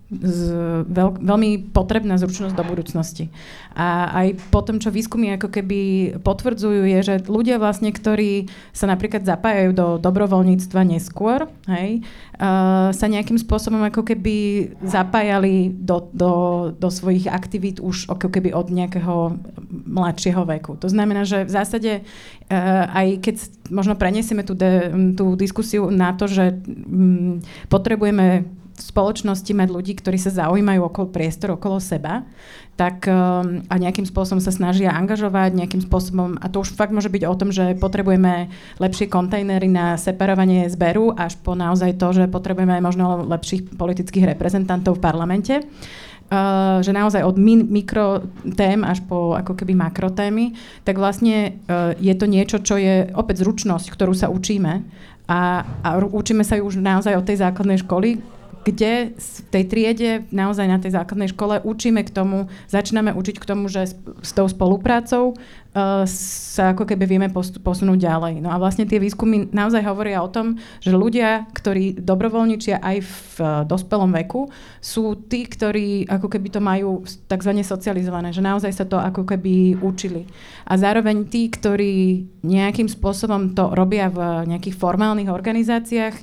z, veľ, veľmi potrebná zručnosť do budúcnosti. A aj po tom, čo výskumy ako keby potvrdzujú, je, že ľudia vlastne, ktorí sa napríklad zapájajú do dobrovoľníctva neskôr, hej, uh, sa nejakým spôsobom ako keby zapájali do, do, do svojich aktivít už ako keby od nejakého mladšieho veku. To znamená, že v zásade uh, aj keď možno preniesieme tú, de, tú diskusiu na to, že um, potrebujeme spoločnosti mať ľudí, ktorí sa zaujímajú okolo priestor okolo seba, tak um, a nejakým spôsobom sa snažia angažovať, nejakým spôsobom, a to už fakt môže byť o tom, že potrebujeme lepšie kontajnery na separovanie zberu, až po naozaj to, že potrebujeme možno lepších politických reprezentantov v parlamente. Uh, že naozaj od min, mikro tém až po ako keby makrotémy, tak vlastne uh, je to niečo, čo je opäť zručnosť, ktorú sa učíme a, a učíme sa ju už naozaj od tej základnej školy, kde v tej triede, naozaj na tej základnej škole, učíme k tomu, začíname učiť k tomu, že s, s tou spoluprácou uh, sa ako keby vieme posunúť ďalej. No a vlastne tie výskumy naozaj hovoria o tom, že ľudia, ktorí dobrovoľničia aj v uh, dospelom veku, sú tí, ktorí ako keby to majú tzv. socializované, že naozaj sa to ako keby učili. A zároveň tí, ktorí nejakým spôsobom to robia v nejakých formálnych organizáciách,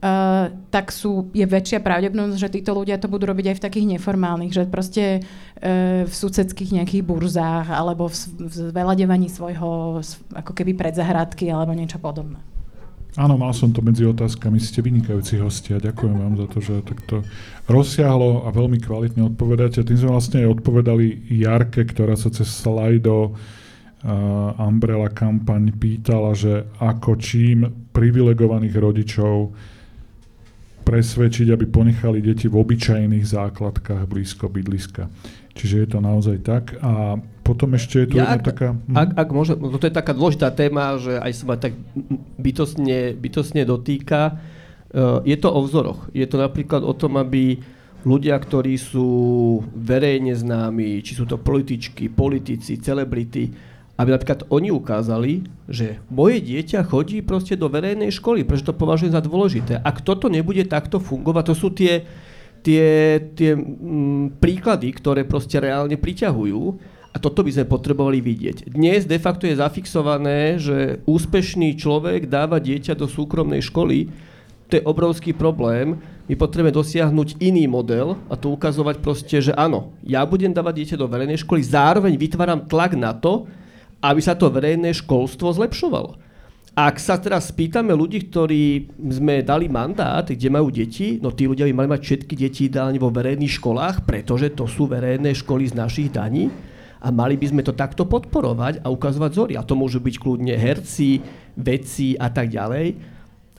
Uh, tak sú, je väčšia pravdepodobnosť, že títo ľudia to budú robiť aj v takých neformálnych, že proste uh, v susedských nejakých burzách alebo v, v zveladevaní svojho ako keby predzahradky alebo niečo podobné. Áno, mal som to medzi otázkami. Ste vynikajúci hostia. Ďakujem vám za to, že takto rozsiahlo a veľmi kvalitne odpovedáte. Tým sme vlastne aj odpovedali Jarke, ktorá sa cez slajdo uh, Umbrella kampaň pýtala, že ako čím privilegovaných rodičov presvedčiť, aby ponechali deti v obyčajných základkách blízko bydliska. Čiže je to naozaj tak. A potom ešte je tu ja, jedna ak, taká... Hm. Ak, ak môžem, no to je taká dôležitá téma, že aj sa ma tak bytostne, bytostne dotýka. Uh, je to o vzoroch. Je to napríklad o tom, aby ľudia, ktorí sú verejne známi, či sú to političky, politici, celebrity, aby napríklad oni ukázali, že moje dieťa chodí proste do verejnej školy, pretože to považujem za dôležité. Ak toto nebude takto fungovať, to sú tie, tie, tie mm, príklady, ktoré proste reálne priťahujú a toto by sme potrebovali vidieť. Dnes de facto je zafixované, že úspešný človek dáva dieťa do súkromnej školy, to je obrovský problém. My potrebujeme dosiahnuť iný model a to ukazovať proste, že áno, ja budem dávať dieťa do verejnej školy, zároveň vytváram tlak na to, aby sa to verejné školstvo zlepšovalo. Ak sa teraz spýtame ľudí, ktorí sme dali mandát, kde majú deti, no tí ľudia by mali mať všetky deti ideálne vo verejných školách, pretože to sú verejné školy z našich daní a mali by sme to takto podporovať a ukazovať zory. A to môžu byť kľudne herci, vedci a tak ďalej.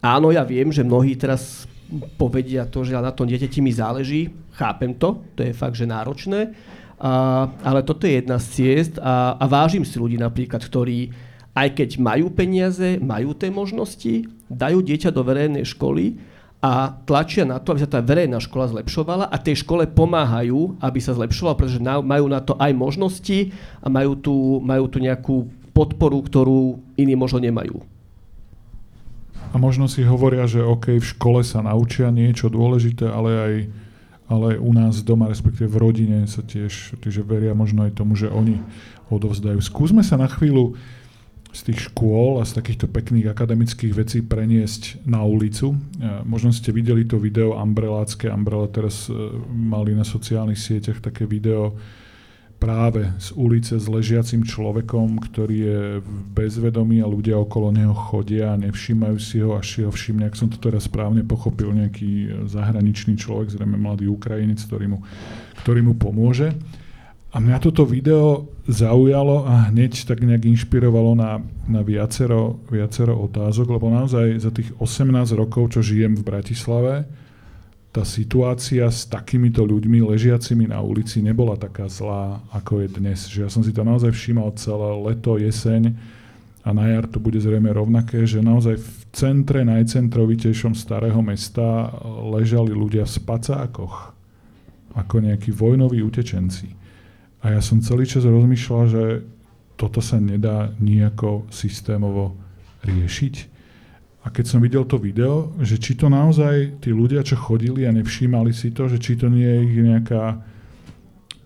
Áno, ja viem, že mnohí teraz povedia to, že na tom dieťati mi záleží. Chápem to, to je fakt, že náročné a, ale toto je jedna z ciest a, a vážim si ľudí napríklad, ktorí aj keď majú peniaze, majú tie možnosti, dajú dieťa do verejnej školy a tlačia na to, aby sa tá verejná škola zlepšovala a tej škole pomáhajú, aby sa zlepšovala, pretože majú na to aj možnosti a majú tu, majú tu nejakú podporu, ktorú iní možno nemajú. A možno si hovoria, že OK, v škole sa naučia niečo dôležité, ale aj ale u nás doma, respektíve v rodine sa tiež, tiež veria možno aj tomu, že oni odovzdajú. Skúsme sa na chvíľu z tých škôl a z takýchto pekných akademických vecí preniesť na ulicu. Možno ste videli to video Umbrelácké. Umbrella teraz e, mali na sociálnych sieťach také video, práve z ulice s ležiacim človekom, ktorý je v bezvedomí a ľudia okolo neho chodia a nevšímajú si ho, až si ho všimne, ak som to teraz správne pochopil, nejaký zahraničný človek, zrejme mladý Ukrajinec, ktorý mu, ktorý mu pomôže. A mňa toto video zaujalo a hneď tak nejak inšpirovalo na, na viacero, viacero otázok, lebo naozaj za tých 18 rokov, čo žijem v Bratislave, tá situácia s takýmito ľuďmi ležiacimi na ulici nebola taká zlá, ako je dnes. Že ja som si to naozaj všímal celé leto, jeseň a na jar to bude zrejme rovnaké, že naozaj v centre, najcentrovitejšom starého mesta ležali ľudia v spacákoch, ako nejakí vojnoví utečenci. A ja som celý čas rozmýšľal, že toto sa nedá nejako systémovo riešiť a keď som videl to video, že či to naozaj tí ľudia, čo chodili a nevšímali si to, že či to nie je ich nejaká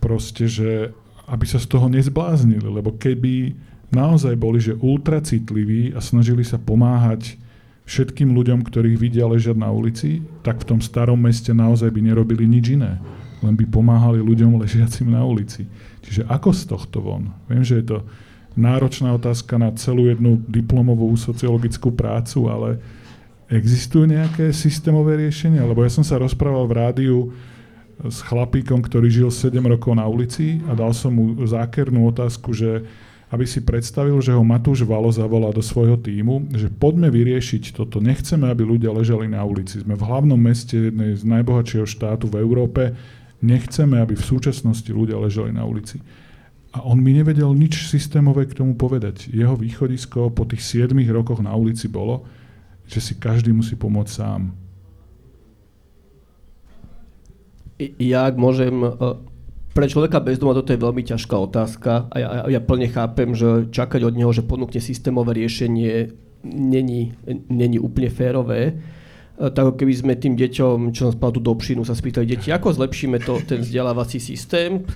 proste, že aby sa z toho nezbláznili, lebo keby naozaj boli, že ultracitliví a snažili sa pomáhať všetkým ľuďom, ktorých vidia ležať na ulici, tak v tom starom meste naozaj by nerobili nič iné. Len by pomáhali ľuďom <laughs> ležiacim na ulici. Čiže ako z tohto von? Viem, že je to náročná otázka na celú jednu diplomovú sociologickú prácu, ale existujú nejaké systémové riešenia? Lebo ja som sa rozprával v rádiu s chlapíkom, ktorý žil 7 rokov na ulici a dal som mu zákernú otázku, že aby si predstavil, že ho Matúš Valo zavolá do svojho týmu, že poďme vyriešiť toto. Nechceme, aby ľudia ležali na ulici. Sme v hlavnom meste jednej z najbohatšieho štátu v Európe. Nechceme, aby v súčasnosti ľudia ležali na ulici. A on mi nevedel nič systémové k tomu povedať. Jeho východisko po tých 7 rokoch na ulici bolo, že si každý musí pomôcť sám. ja ak môžem, e, pre človeka bez doma toto je veľmi ťažká otázka a ja, ja plne chápem, že čakať od neho, že ponúkne systémové riešenie, není, není úplne férové. E, tak keby sme tým deťom, čo nám spal tú dobšinu, sa spýtali deti, ako zlepšíme to, ten vzdelávací systém,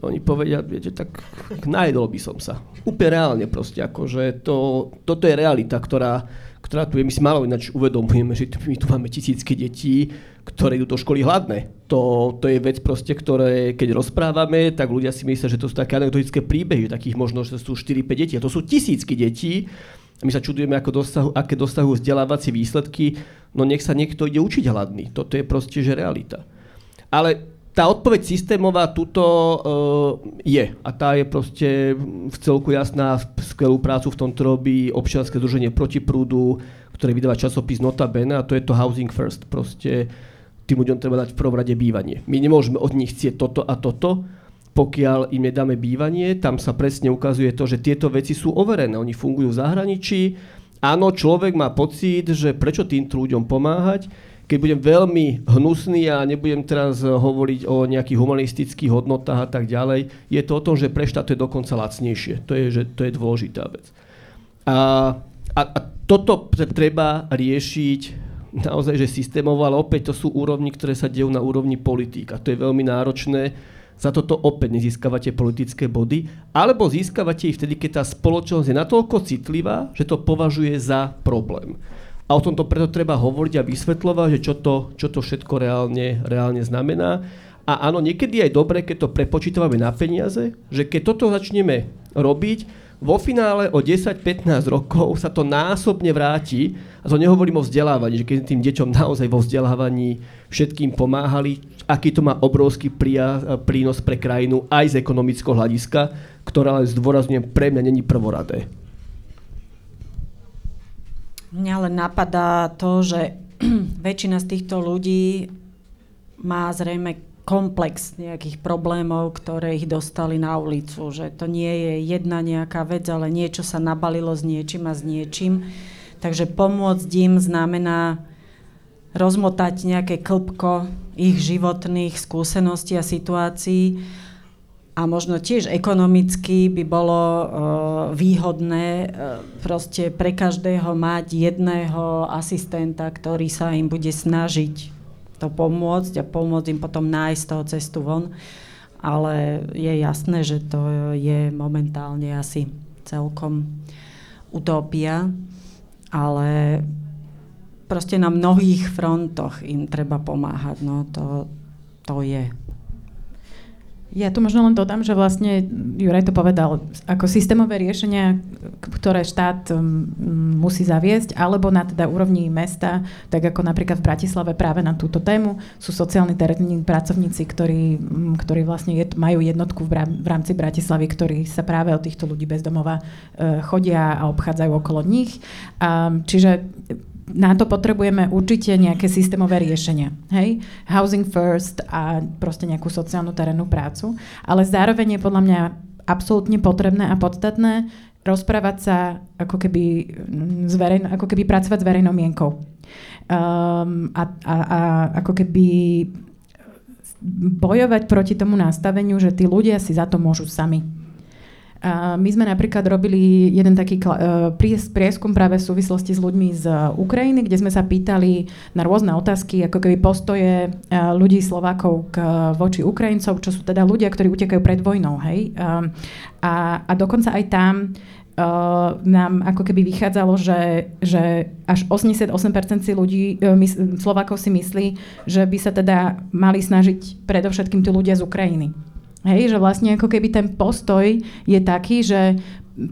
oni povedia, viete, tak najedol by som sa. Úplne reálne proste, akože to, toto je realita, ktorá, ktorá tu je. My si malo ináč uvedomujeme, že my tu máme tisícky detí, ktoré idú do školy hladné. To, to je vec proste, ktoré keď rozprávame, tak ľudia si myslia, že to sú také anekdotické príbehy, takých možno, že sú 4-5 detí. A to sú tisícky detí. My sa čudujeme, ako dosahu, aké dosahujú vzdelávacie výsledky. No nech sa niekto ide učiť hladný. Toto je proste, že realita. Ale tá odpoveď systémová tuto uh, je. A tá je proste v celku jasná. Skvelú prácu v tomto robí občianske združenie proti prúdu, ktoré vydáva časopis Notabene a to je to Housing First. Proste tým ľuďom treba dať v prvom rade bývanie. My nemôžeme od nich chcieť toto a toto, pokiaľ im nedáme bývanie, tam sa presne ukazuje to, že tieto veci sú overené. Oni fungujú v zahraničí. Áno, človek má pocit, že prečo týmto ľuďom pomáhať, keď budem veľmi hnusný a nebudem teraz hovoriť o nejakých humanistických hodnotách a tak ďalej, je to o tom, že pre štát to je dokonca lacnejšie. To je, že to je dôležitá vec. A, a, a toto treba riešiť naozaj že systémovo, ale opäť to sú úrovni, ktoré sa dejú na úrovni politík a to je veľmi náročné. Za toto opäť nezískavate politické body, alebo získavate ich vtedy, keď tá spoločnosť je natoľko citlivá, že to považuje za problém. A o tomto preto treba hovoriť a vysvetľovať, že čo to, čo to všetko reálne, reálne znamená. A áno, niekedy je aj dobre, keď to prepočítavame na peniaze, že keď toto začneme robiť, vo finále o 10-15 rokov sa to násobne vráti, a to nehovorím o vzdelávaní, že keď tým deťom naozaj vo vzdelávaní všetkým pomáhali, aký to má obrovský prínos pre krajinu aj z ekonomického hľadiska, ktoré ale zdôrazňujem pre mňa není prvoradé. Mňa len napadá to, že <clears throat> väčšina z týchto ľudí má zrejme komplex nejakých problémov, ktoré ich dostali na ulicu. Že to nie je jedna nejaká vec, ale niečo sa nabalilo s niečím a s niečím. Takže pomôcť im znamená rozmotať nejaké klpko ich životných skúseností a situácií a možno tiež ekonomicky by bolo uh, výhodné uh, proste pre každého mať jedného asistenta, ktorý sa im bude snažiť to pomôcť a pomôcť im potom nájsť toho cestu von. Ale je jasné, že to je momentálne asi celkom utopia, ale proste na mnohých frontoch im treba pomáhať. No to, to je. Ja tu možno len dodám, že vlastne Juraj to povedal, ako systémové riešenia, ktoré štát um, musí zaviesť, alebo na teda úrovni mesta, tak ako napríklad v Bratislave práve na túto tému, sú sociálni terénni pracovníci, ktorí, um, ktorí vlastne majú jednotku v, rámci Bratislavy, ktorí sa práve o týchto ľudí bezdomova uh, chodia a obchádzajú okolo nich. Čiže na to potrebujeme určite nejaké systémové riešenia. Hej? Housing first a proste nejakú sociálnu terénnu prácu. Ale zároveň je podľa mňa absolútne potrebné a podstatné rozprávať sa, ako keby, mm, z verejno, ako keby pracovať s verejnou mienkou. Um, a, a, a ako keby bojovať proti tomu nastaveniu, že tí ľudia si za to môžu sami a my sme napríklad robili jeden taký e, prieskum práve v súvislosti s ľuďmi z Ukrajiny, kde sme sa pýtali na rôzne otázky, ako keby postoje e, ľudí Slovákov k, voči Ukrajincov, čo sú teda ľudia, ktorí utekajú pred vojnou. Hej? A, a dokonca aj tam Uh, nám ako keby vychádzalo, že, že až 88% si ľudí, mys- Slovákov si myslí, že by sa teda mali snažiť predovšetkým tí ľudia z Ukrajiny. Hej, že vlastne ako keby ten postoj je taký, že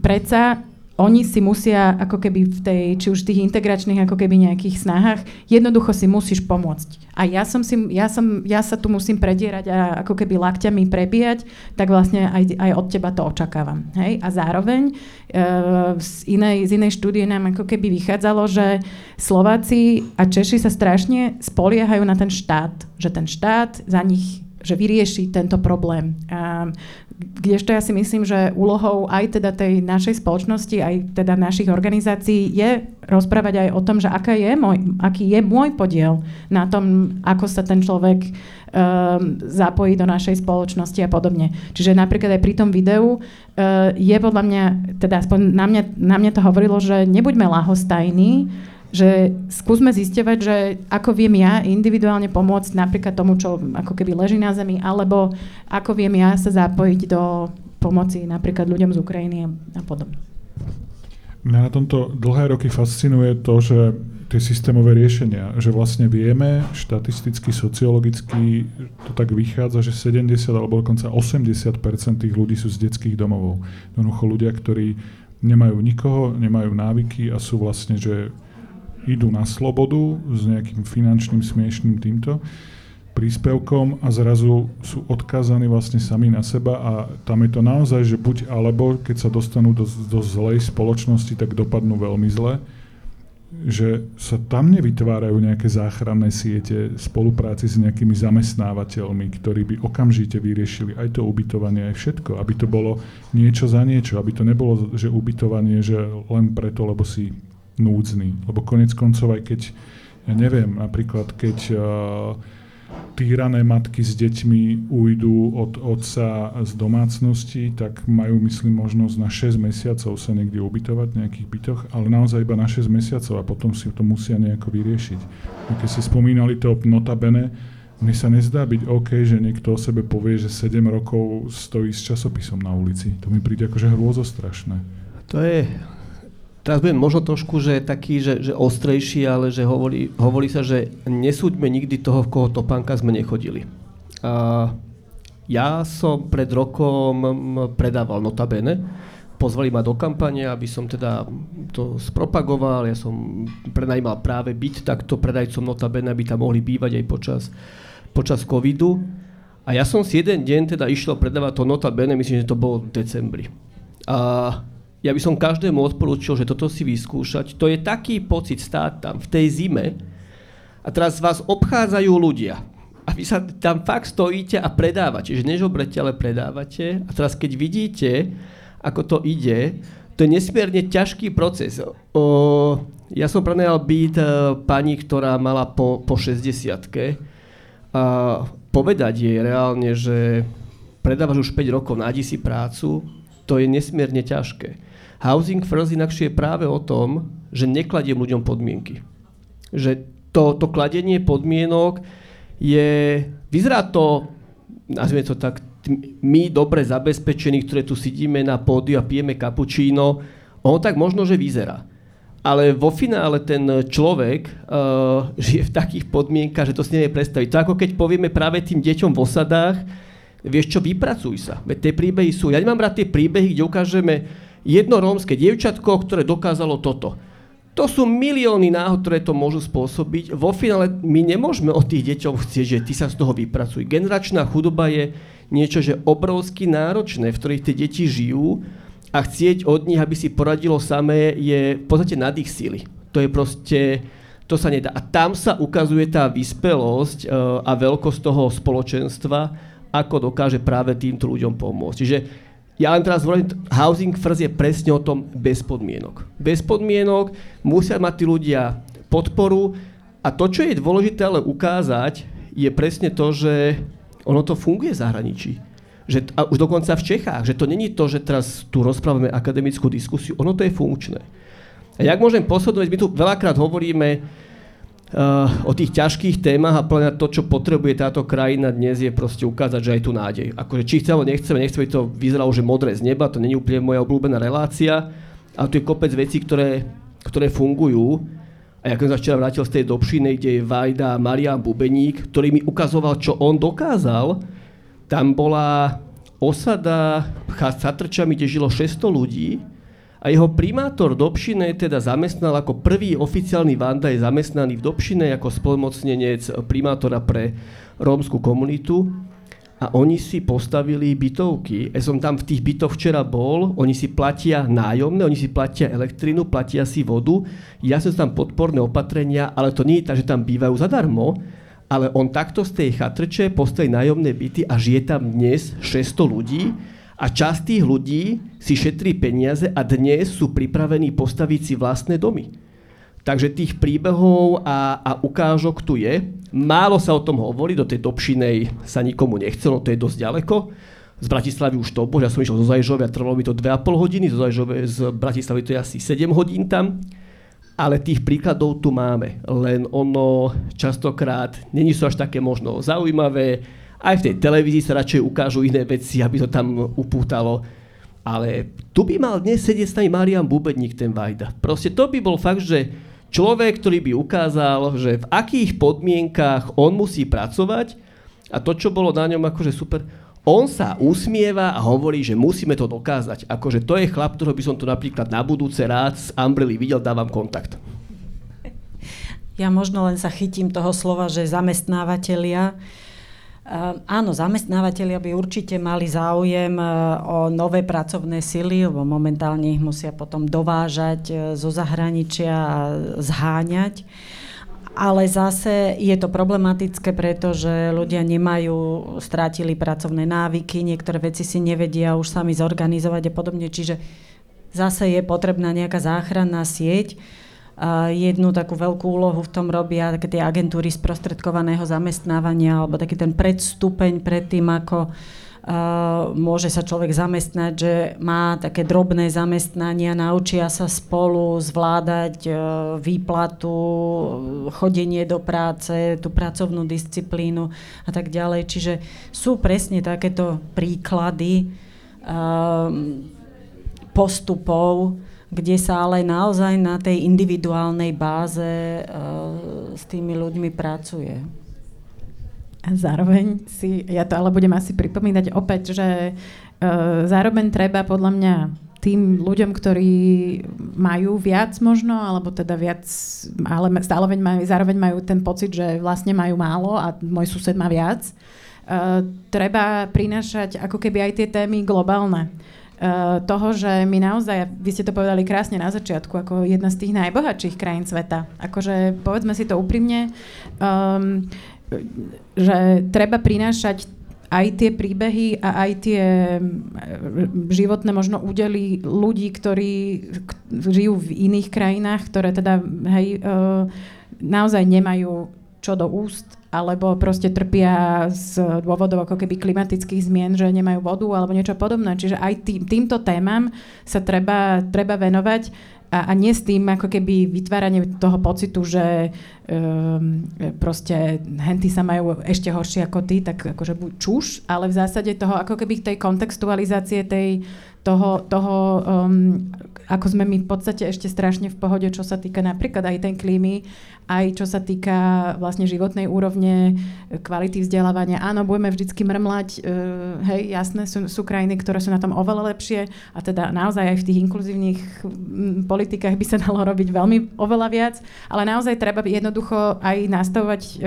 predsa oni si musia ako keby v tej, či už tých integračných ako keby nejakých snahách, jednoducho si musíš pomôcť. A ja, som si, ja, som, ja sa tu musím predierať a ako keby lakťami prebíjať, tak vlastne aj, aj od teba to očakávam. Hej? A zároveň e, z, inej, z inej štúdie nám ako keby vychádzalo, že Slováci a Češi sa strašne spoliehajú na ten štát, že ten štát za nich že vyrieši tento problém. A kdežto ja si myslím, že úlohou aj teda tej našej spoločnosti, aj teda našich organizácií je rozprávať aj o tom, že aká je môj, aký je môj podiel na tom, ako sa ten človek um, zapojí do našej spoločnosti a podobne. Čiže napríklad aj pri tom videu uh, je podľa mňa, teda aspoň na mňa, na mňa to hovorilo, že nebuďme lahostajní, že skúsme zisťovať, že ako viem ja individuálne pomôcť napríklad tomu, čo ako keby leží na zemi, alebo ako viem ja sa zapojiť do pomoci napríklad ľuďom z Ukrajiny a podobne. Mňa na tomto dlhé roky fascinuje to, že tie systémové riešenia, že vlastne vieme, štatisticky, sociologicky to tak vychádza, že 70 alebo dokonca 80% tých ľudí sú z detských domovov. Jednoducho ľudia, ktorí nemajú nikoho, nemajú návyky a sú vlastne, že idú na slobodu s nejakým finančným smiešným týmto príspevkom a zrazu sú odkázaní vlastne sami na seba a tam je to naozaj, že buď alebo, keď sa dostanú do, do zlej spoločnosti, tak dopadnú veľmi zle, že sa tam nevytvárajú nejaké záchranné siete spolupráci s nejakými zamestnávateľmi, ktorí by okamžite vyriešili aj to ubytovanie, aj všetko, aby to bolo niečo za niečo, aby to nebolo, že ubytovanie, že len preto, lebo si núdzny. Lebo konec koncov, aj keď, ja neviem, napríklad keď uh, týrané matky s deťmi ujdú od otca z domácnosti, tak majú, myslím, možnosť na 6 mesiacov sa niekde ubytovať v nejakých bytoch, ale naozaj iba na 6 mesiacov a potom si to musia nejako vyriešiť. A keď ste spomínali to notabene, mne sa nezdá byť OK, že niekto o sebe povie, že 7 rokov stojí s časopisom na ulici. To mi príde akože hrôzostrašné. To je teraz budem možno trošku že taký, že, že ostrejší, ale že hovorí, hovorí sa, že nesúďme nikdy toho, v koho topánka sme nechodili. A ja som pred rokom predával notabene, pozvali ma do kampane, aby som teda to spropagoval, ja som prenajímal práve byt takto predajcom notabene, aby tam mohli bývať aj počas, počas covidu. A ja som si jeden deň teda išiel predávať to notabene, myslím, že to bolo v decembri. A ja by som každému odporúčil, že toto si vyskúšať. To je taký pocit stáť tam v tej zime a teraz vás obchádzajú ľudia. A vy sa tam fakt stojíte a predávate, že nežobrete, ale predávate. A teraz keď vidíte, ako to ide, to je nesmierne ťažký proces. O, ja som prenajal byt e, pani, ktorá mala po, po 60 a povedať jej reálne, že predávaš už 5 rokov, nájdi si prácu, to je nesmierne ťažké. Housing first inakšie je práve o tom, že nekladiem ľuďom podmienky. Že to, to kladenie podmienok je, vyzerá to, nazvime to tak, my dobre zabezpečení, ktoré tu sedíme na pódiu a pijeme kapučíno, on tak možno, že vyzerá. Ale vo finále ten človek uh, žije v takých podmienkach, že to si nevie predstaviť. To ako keď povieme práve tým deťom v osadách, vieš čo, vypracuj sa. Veď tie príbehy sú. Ja nemám rád tie príbehy, kde ukážeme, jedno rómske dievčatko, ktoré dokázalo toto. To sú milióny náhod, ktoré to môžu spôsobiť. Vo finále my nemôžeme od tých deťov chcieť, že ty sa z toho vypracuj. Generačná chudoba je niečo, že obrovsky náročné, v ktorých tie deti žijú a chcieť od nich, aby si poradilo samé, je v podstate nad ich síly. To je proste, to sa nedá. A tam sa ukazuje tá vyspelosť uh, a veľkosť toho spoločenstva, ako dokáže práve týmto ľuďom pomôcť. Čiže ja len teraz hovorím, housing first je presne o tom bez podmienok. Bez podmienok musia mať tí ľudia podporu a to, čo je dôležité ale ukázať, je presne to, že ono to funguje v zahraničí. Že, a už dokonca v Čechách, že to není to, že teraz tu rozprávame akademickú diskusiu, ono to je funkčné. A jak môžem posledovať, my tu veľakrát hovoríme, o tých ťažkých témach a plne to, čo potrebuje táto krajina dnes je proste ukázať, že aj tu nádej. Akože či chceme, nechceme, nechceme, to vyzeralo, že modré z neba, to není úplne moja obľúbená relácia, ale tu je kopec vecí, ktoré, ktoré fungujú. A ja som sa včera vrátil z tej Dobšiny, kde je Vajda Marian Bubeník, ktorý mi ukazoval, čo on dokázal. Tam bola osada s Satrčami, kde žilo 600 ľudí, a jeho primátor Dobšine teda zamestnal ako prvý oficiálny Vanda zamestnaný v Dobšine ako spolmocnenec primátora pre rómsku komunitu. A oni si postavili bytovky. Ja som tam v tých bytoch včera bol, oni si platia nájomné, oni si platia elektrinu, platia si vodu, ja som tam podporné opatrenia, ale to nie je tak, že tam bývajú zadarmo, ale on takto z tej chatrče postaví nájomné byty a žije tam dnes 600 ľudí a časť tých ľudí si šetrí peniaze a dnes sú pripravení postaviť si vlastné domy. Takže tých príbehov a, a ukážok tu je. Málo sa o tom hovorí, do tej Dobšinej sa nikomu nechcelo, to je dosť ďaleko. Z Bratislavy už to bol, ja som išiel zo Zajžove a trvalo mi to 2,5 hodiny, zo Zajžove z Bratislavy to je asi 7 hodín tam. Ale tých príkladov tu máme, len ono častokrát není sú až také možno zaujímavé. Aj v tej televízii sa radšej ukážu iné veci, aby to tam upútalo. Ale tu by mal dnes sedieť s nami Marian Bubeník, ten Vajda. Proste to by bol fakt, že človek, ktorý by ukázal, že v akých podmienkách on musí pracovať a to, čo bolo na ňom akože super, on sa usmieva a hovorí, že musíme to dokázať. Akože to je chlap, ktorého by som tu napríklad na budúce rád z Umbrely videl, dávam kontakt. Ja možno len sa chytím toho slova, že zamestnávateľia. Uh, áno, zamestnávateľia by určite mali záujem uh, o nové pracovné sily, lebo momentálne ich musia potom dovážať uh, zo zahraničia a zháňať. Ale zase je to problematické, pretože ľudia nemajú, strátili pracovné návyky, niektoré veci si nevedia už sami zorganizovať a podobne, čiže zase je potrebná nejaká záchranná sieť. Jednu takú veľkú úlohu v tom robia také tie agentúry sprostredkovaného zamestnávania alebo taký ten predstupeň pred tým, ako uh, môže sa človek zamestnať, že má také drobné zamestnania, naučia sa spolu zvládať e, výplatu, chodenie do práce, tú pracovnú disciplínu a tak ďalej. Čiže sú presne takéto príklady postupov, kde sa ale naozaj na tej individuálnej báze s tými ľuďmi pracuje. A zároveň si, ja to ale budem asi pripomínať opäť, že uh, zároveň treba podľa mňa tým ľuďom, ktorí majú viac možno, alebo teda viac, ale stále majú, zároveň majú ten pocit, že vlastne majú málo a môj sused má viac, uh, treba prinášať ako keby aj tie témy globálne. Uh, toho, že my naozaj, vy ste to povedali krásne na začiatku, ako jedna z tých najbohatších krajín sveta. Akože povedzme si to úprimne, um, že treba prinášať aj tie príbehy a aj tie životné možno údely ľudí, ktorí žijú v iných krajinách, ktoré teda hej, e, naozaj nemajú čo do úst, alebo proste trpia z dôvodov ako keby klimatických zmien, že nemajú vodu alebo niečo podobné. Čiže aj tým, týmto témam sa treba, treba venovať a, a nie s tým ako keby vytváranie toho pocitu, že um, proste henty sa majú ešte horšie ako ty, tak akože buď čuš, ale v zásade toho ako keby tej kontextualizácie tej, toho, toho um, ako sme my v podstate ešte strašne v pohode, čo sa týka napríklad aj tej klímy, aj čo sa týka vlastne životnej úrovne, kvality vzdelávania. Áno, budeme vždycky mrmlať, uh, hej, jasné, sú, sú krajiny, ktoré sú na tom oveľa lepšie a teda naozaj aj v tých inkluzívnych politikách by sa <laughs> dalo robiť veľmi oveľa viac, ale naozaj treba jednoducho aj nastavovať um,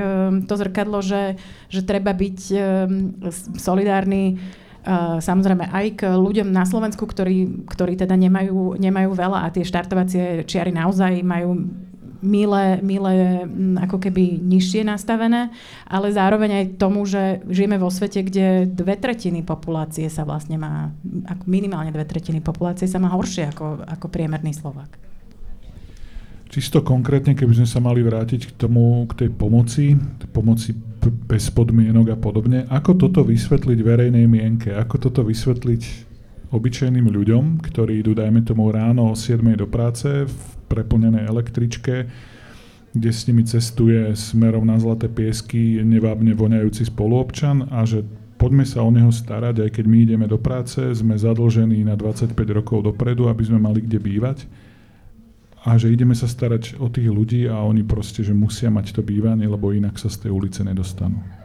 to zrkadlo, že, že treba byť um, solidárny samozrejme aj k ľuďom na Slovensku, ktorí, ktorí teda nemajú, nemajú veľa a tie štartovacie čiary naozaj majú milé, milé ako keby nižšie nastavené, ale zároveň aj tomu, že žijeme vo svete, kde dve tretiny populácie sa vlastne má, minimálne dve tretiny populácie sa má horšie ako, ako priemerný Slovak. Čisto konkrétne, keby sme sa mali vrátiť k tomu, k tej pomoci, pomoci bez podmienok a podobne. Ako toto vysvetliť verejnej mienke? Ako toto vysvetliť obyčajným ľuďom, ktorí idú, dajme tomu, ráno o 7 do práce v preplnenej električke, kde s nimi cestuje smerom na Zlaté piesky nevábne voňajúci spoluobčan a že poďme sa o neho starať, aj keď my ideme do práce, sme zadlžení na 25 rokov dopredu, aby sme mali kde bývať a že ideme sa starať o tých ľudí a oni proste, že musia mať to bývanie, lebo inak sa z tej ulice nedostanú.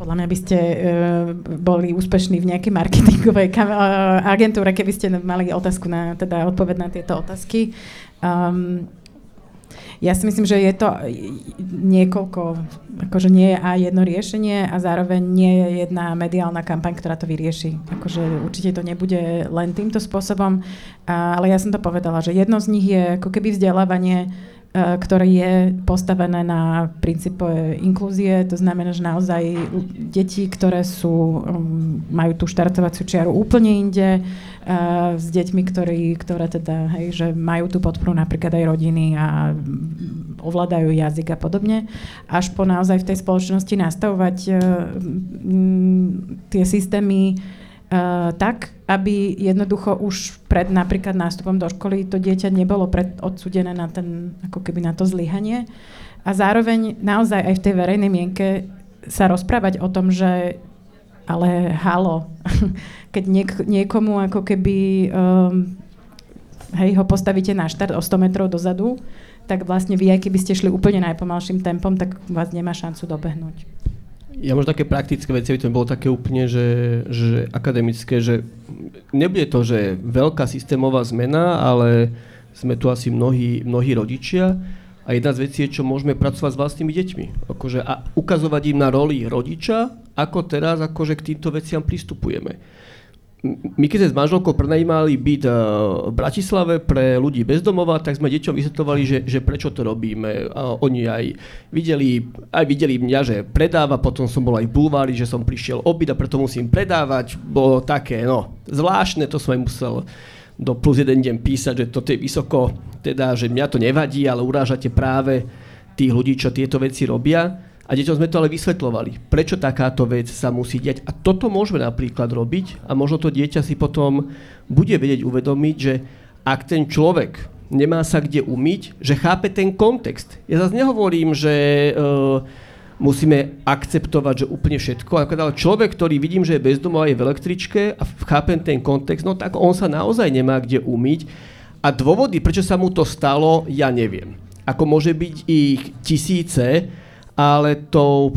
Podľa mňa by ste uh, boli úspešní v nejakej marketingovej kam- uh, agentúre, keby ste mali otázku na, teda odpoveď na tieto otázky. Um, ja si myslím, že je to niekoľko, akože nie je a jedno riešenie a zároveň nie je jedna mediálna kampaň, ktorá to vyrieši. Akože určite to nebude len týmto spôsobom, ale ja som to povedala, že jedno z nich je ako keby vzdelávanie ktoré je postavené na princípe inklúzie. To znamená, že naozaj deti, ktoré sú, um, majú tú štartovaciu čiaru úplne inde, s deťmi, ktorí, ktoré teda, hej, že majú tú podporu napríklad aj rodiny a ovládajú jazyk a podobne, až po naozaj v tej spoločnosti nastavovať uh, tie systémy Uh, tak, aby jednoducho už pred napríklad nástupom do školy to dieťa nebolo pred odsudené na ten, ako keby na to zlyhanie. A zároveň naozaj aj v tej verejnej mienke sa rozprávať o tom, že ale halo, <laughs> keď niek- niekomu ako keby um, hej, ho postavíte na štart o 100 metrov dozadu, tak vlastne vy, aj keby ste šli úplne najpomalším tempom, tak vás nemá šancu dobehnúť. Ja možno také praktické veci, aby to bolo také úplne, že, že akademické, že nebude to, že veľká systémová zmena, ale sme tu asi mnohí, mnohí rodičia a jedna z vecí je, čo môžeme pracovať s vlastnými deťmi. Akože a ukazovať im na roli rodiča, ako teraz akože k týmto veciam pristupujeme my keď sme s manželkou prenajímali byt eh, v Bratislave pre ľudí bezdomova, tak sme deťom vysvetlovali, že, že prečo to robíme. A oni aj videli, aj videli mňa, že predáva, potom som bol aj v bulvári, že som prišiel obyt a preto musím predávať. Bolo také, no, zvláštne, to som aj musel do plus jeden deň písať, že toto je vysoko, teda, že mňa to nevadí, ale urážate práve tých ľudí, čo tieto veci robia. A deťom sme to ale vysvetlovali, prečo takáto vec sa musí diať. A toto môžeme napríklad robiť a možno to dieťa si potom bude vedieť uvedomiť, že ak ten človek nemá sa kde umyť, že chápe ten kontext. Ja zase nehovorím, že uh, musíme akceptovať, že úplne všetko. Ale človek, ktorý vidím, že je bezdomová, je v električke a chápem ten kontext, no tak on sa naozaj nemá kde umyť. A dôvody, prečo sa mu to stalo, ja neviem. Ako môže byť ich tisíce, ale to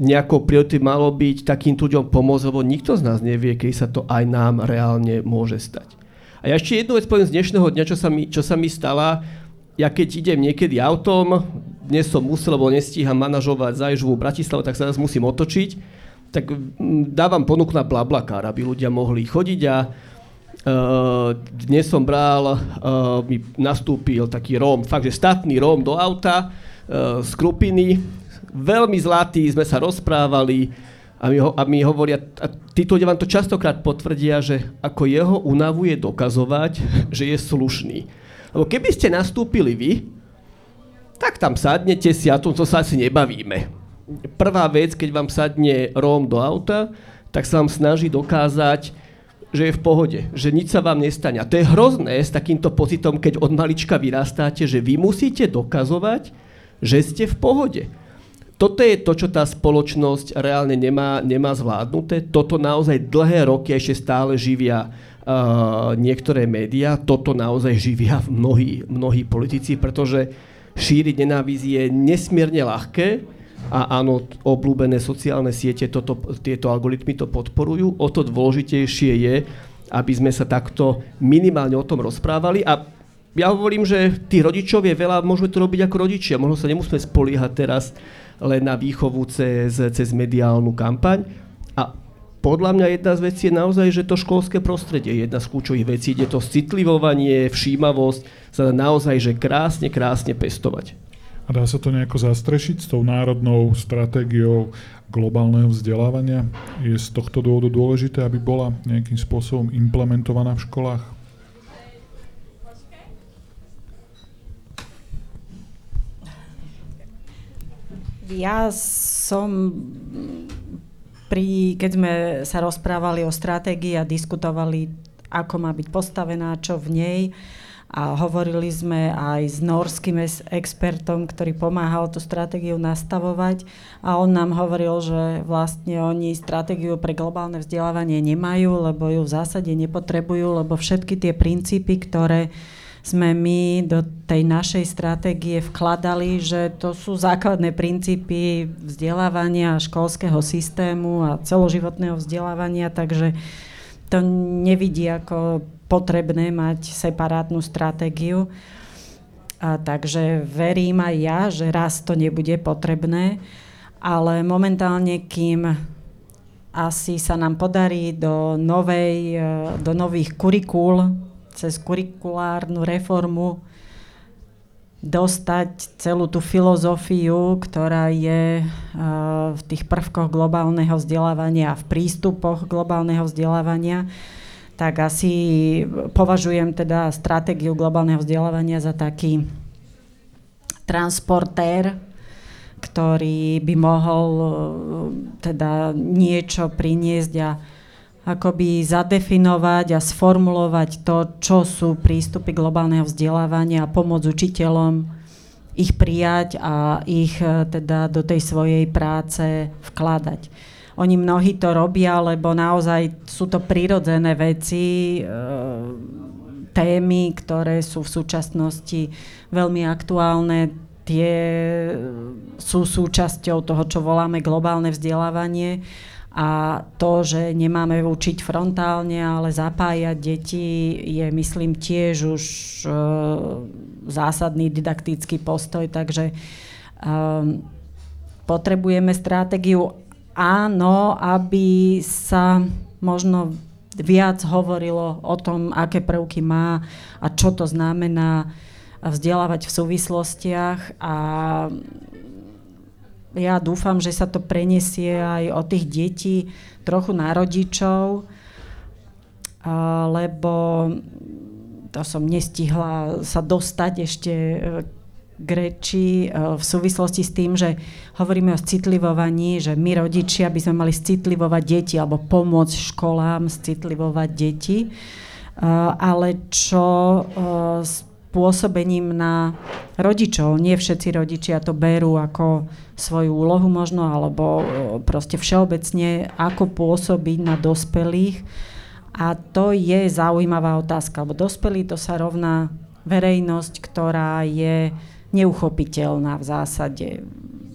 nejakou prioritou malo byť takým ľuďom pomôcť, lebo nikto z nás nevie, keď sa to aj nám reálne môže stať. A ja ešte jednu vec poviem z dnešného dňa, čo sa mi, čo sa mi stala. Ja keď idem niekedy autom, dnes som musel, lebo nestíham manažovať záježbu v Bratislave, tak sa teraz musím otočiť, tak dávam ponuku na Blablakár, aby ľudia mohli chodiť a uh, dnes som bral, uh, mi nastúpil taký Róm, fakt, že statný Róm do auta, z Krupiny. Veľmi zlatý, sme sa rozprávali a mi, ho, a mi hovoria, a títo ľudia vám to častokrát potvrdia, že ako jeho unavuje dokazovať, že je slušný. Lebo keby ste nastúpili vy, tak tam sadnete si a tom to sa asi nebavíme. Prvá vec, keď vám sadne Róm do auta, tak sa vám snaží dokázať, že je v pohode, že nič sa vám nestane. A to je hrozné s takýmto pocitom, keď od malička vyrastáte, že vy musíte dokazovať, že ste v pohode. Toto je to, čo tá spoločnosť reálne nemá, nemá zvládnuté. Toto naozaj dlhé roky ešte stále živia uh, niektoré médiá. Toto naozaj živia mnohí, mnohí politici, pretože šíriť nenávisť je nesmierne ľahké a áno, obľúbené sociálne siete toto, tieto algoritmy to podporujú. O to dôležitejšie je, aby sme sa takto minimálne o tom rozprávali a ja hovorím, že tí rodičovia veľa môžeme to robiť ako rodičia. Možno sa nemusíme spoliehať teraz len na výchovu cez, cez mediálnu kampaň. A podľa mňa jedna z vecí je naozaj, že to školské prostredie je jedna z kľúčových vecí. Ide to citlivovanie, všímavosť, sa dá naozaj že krásne, krásne pestovať. A dá sa to nejako zastrešiť s tou národnou stratégiou globálneho vzdelávania? Je z tohto dôvodu dôležité, aby bola nejakým spôsobom implementovaná v školách? Ja som pri, keď sme sa rozprávali o stratégii a diskutovali, ako má byť postavená, čo v nej, a hovorili sme aj s norským expertom, ktorý pomáhal tú stratégiu nastavovať a on nám hovoril, že vlastne oni stratégiu pre globálne vzdelávanie nemajú, lebo ju v zásade nepotrebujú, lebo všetky tie princípy, ktoré sme my do tej našej stratégie vkladali, že to sú základné princípy vzdelávania školského systému a celoživotného vzdelávania, takže to nevidí ako potrebné mať separátnu stratégiu. A takže verím aj ja, že raz to nebude potrebné, ale momentálne, kým asi sa nám podarí do, novej, do nových kurikúl cez kurikulárnu reformu dostať celú tú filozofiu, ktorá je v tých prvkoch globálneho vzdelávania a v prístupoch globálneho vzdelávania, tak asi považujem teda stratégiu globálneho vzdelávania za taký transportér, ktorý by mohol teda niečo priniesť a akoby zadefinovať a sformulovať to, čo sú prístupy globálneho vzdelávania a pomôcť učiteľom ich prijať a ich e, teda do tej svojej práce vkladať. Oni mnohí to robia, lebo naozaj sú to prírodzené veci, e, témy, ktoré sú v súčasnosti veľmi aktuálne, tie sú súčasťou toho, čo voláme globálne vzdelávanie a to, že nemáme učiť frontálne, ale zapájať deti, je myslím tiež už e, zásadný didaktický postoj, takže e, potrebujeme stratégiu. Áno, aby sa možno viac hovorilo o tom, aké prvky má a čo to znamená vzdelávať v súvislostiach a ja dúfam, že sa to preniesie aj od tých detí trochu na rodičov, lebo to som nestihla sa dostať ešte e, k reči e, v súvislosti s tým, že hovoríme o citlivovaní, že my rodičia by sme mali citlivovať deti alebo pomôcť školám citlivovať deti. E, ale čo pôsobením na rodičov. Nie všetci rodičia to berú ako svoju úlohu možno, alebo proste všeobecne, ako pôsobiť na dospelých. A to je zaujímavá otázka, lebo dospelí to sa rovná verejnosť, ktorá je neuchopiteľná v zásade.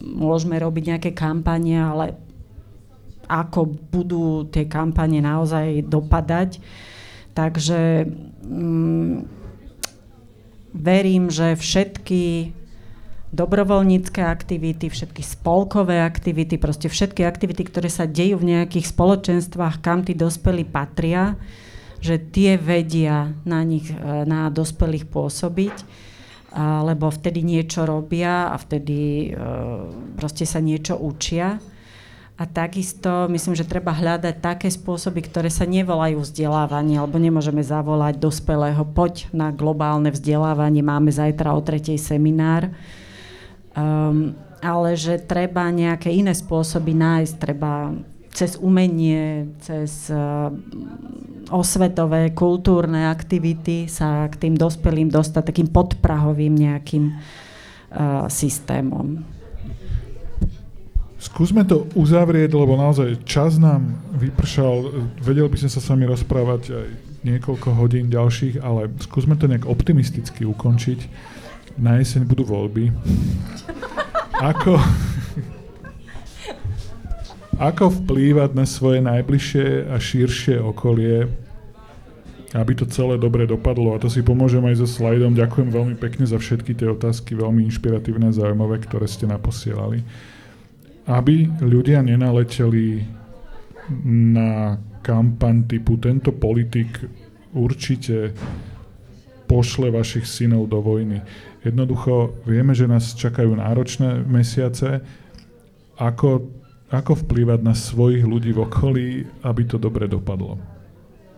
Môžeme robiť nejaké kampanie, ale ako budú tie kampane naozaj dopadať. Takže mm, verím, že všetky dobrovoľnícke aktivity, všetky spolkové aktivity, proste všetky aktivity, ktoré sa dejú v nejakých spoločenstvách, kam tí dospelí patria, že tie vedia na nich, e, na dospelých pôsobiť, lebo vtedy niečo robia a vtedy e, proste sa niečo učia. A takisto myslím, že treba hľadať také spôsoby, ktoré sa nevolajú vzdelávanie, alebo nemôžeme zavolať dospelého, poď na globálne vzdelávanie, máme zajtra o tretej seminár. Um, ale že treba nejaké iné spôsoby nájsť, treba cez umenie, cez uh, osvetové, kultúrne aktivity sa k tým dospelým dostať takým podprahovým nejakým uh, systémom. Skúsme to uzavrieť, lebo naozaj čas nám vypršal. Vedel by som sa s vami rozprávať aj niekoľko hodín ďalších, ale skúsme to nejak optimisticky ukončiť. Na jeseň budú voľby. Ako, ako vplývať na svoje najbližšie a širšie okolie, aby to celé dobre dopadlo. A to si pomôžem aj so slajdom. Ďakujem veľmi pekne za všetky tie otázky, veľmi inšpiratívne a zaujímavé, ktoré ste naposielali aby ľudia nenaleteli na kampaň typu tento politik určite pošle vašich synov do vojny. Jednoducho vieme, že nás čakajú náročné mesiace. Ako, ako vplývať na svojich ľudí v okolí, aby to dobre dopadlo?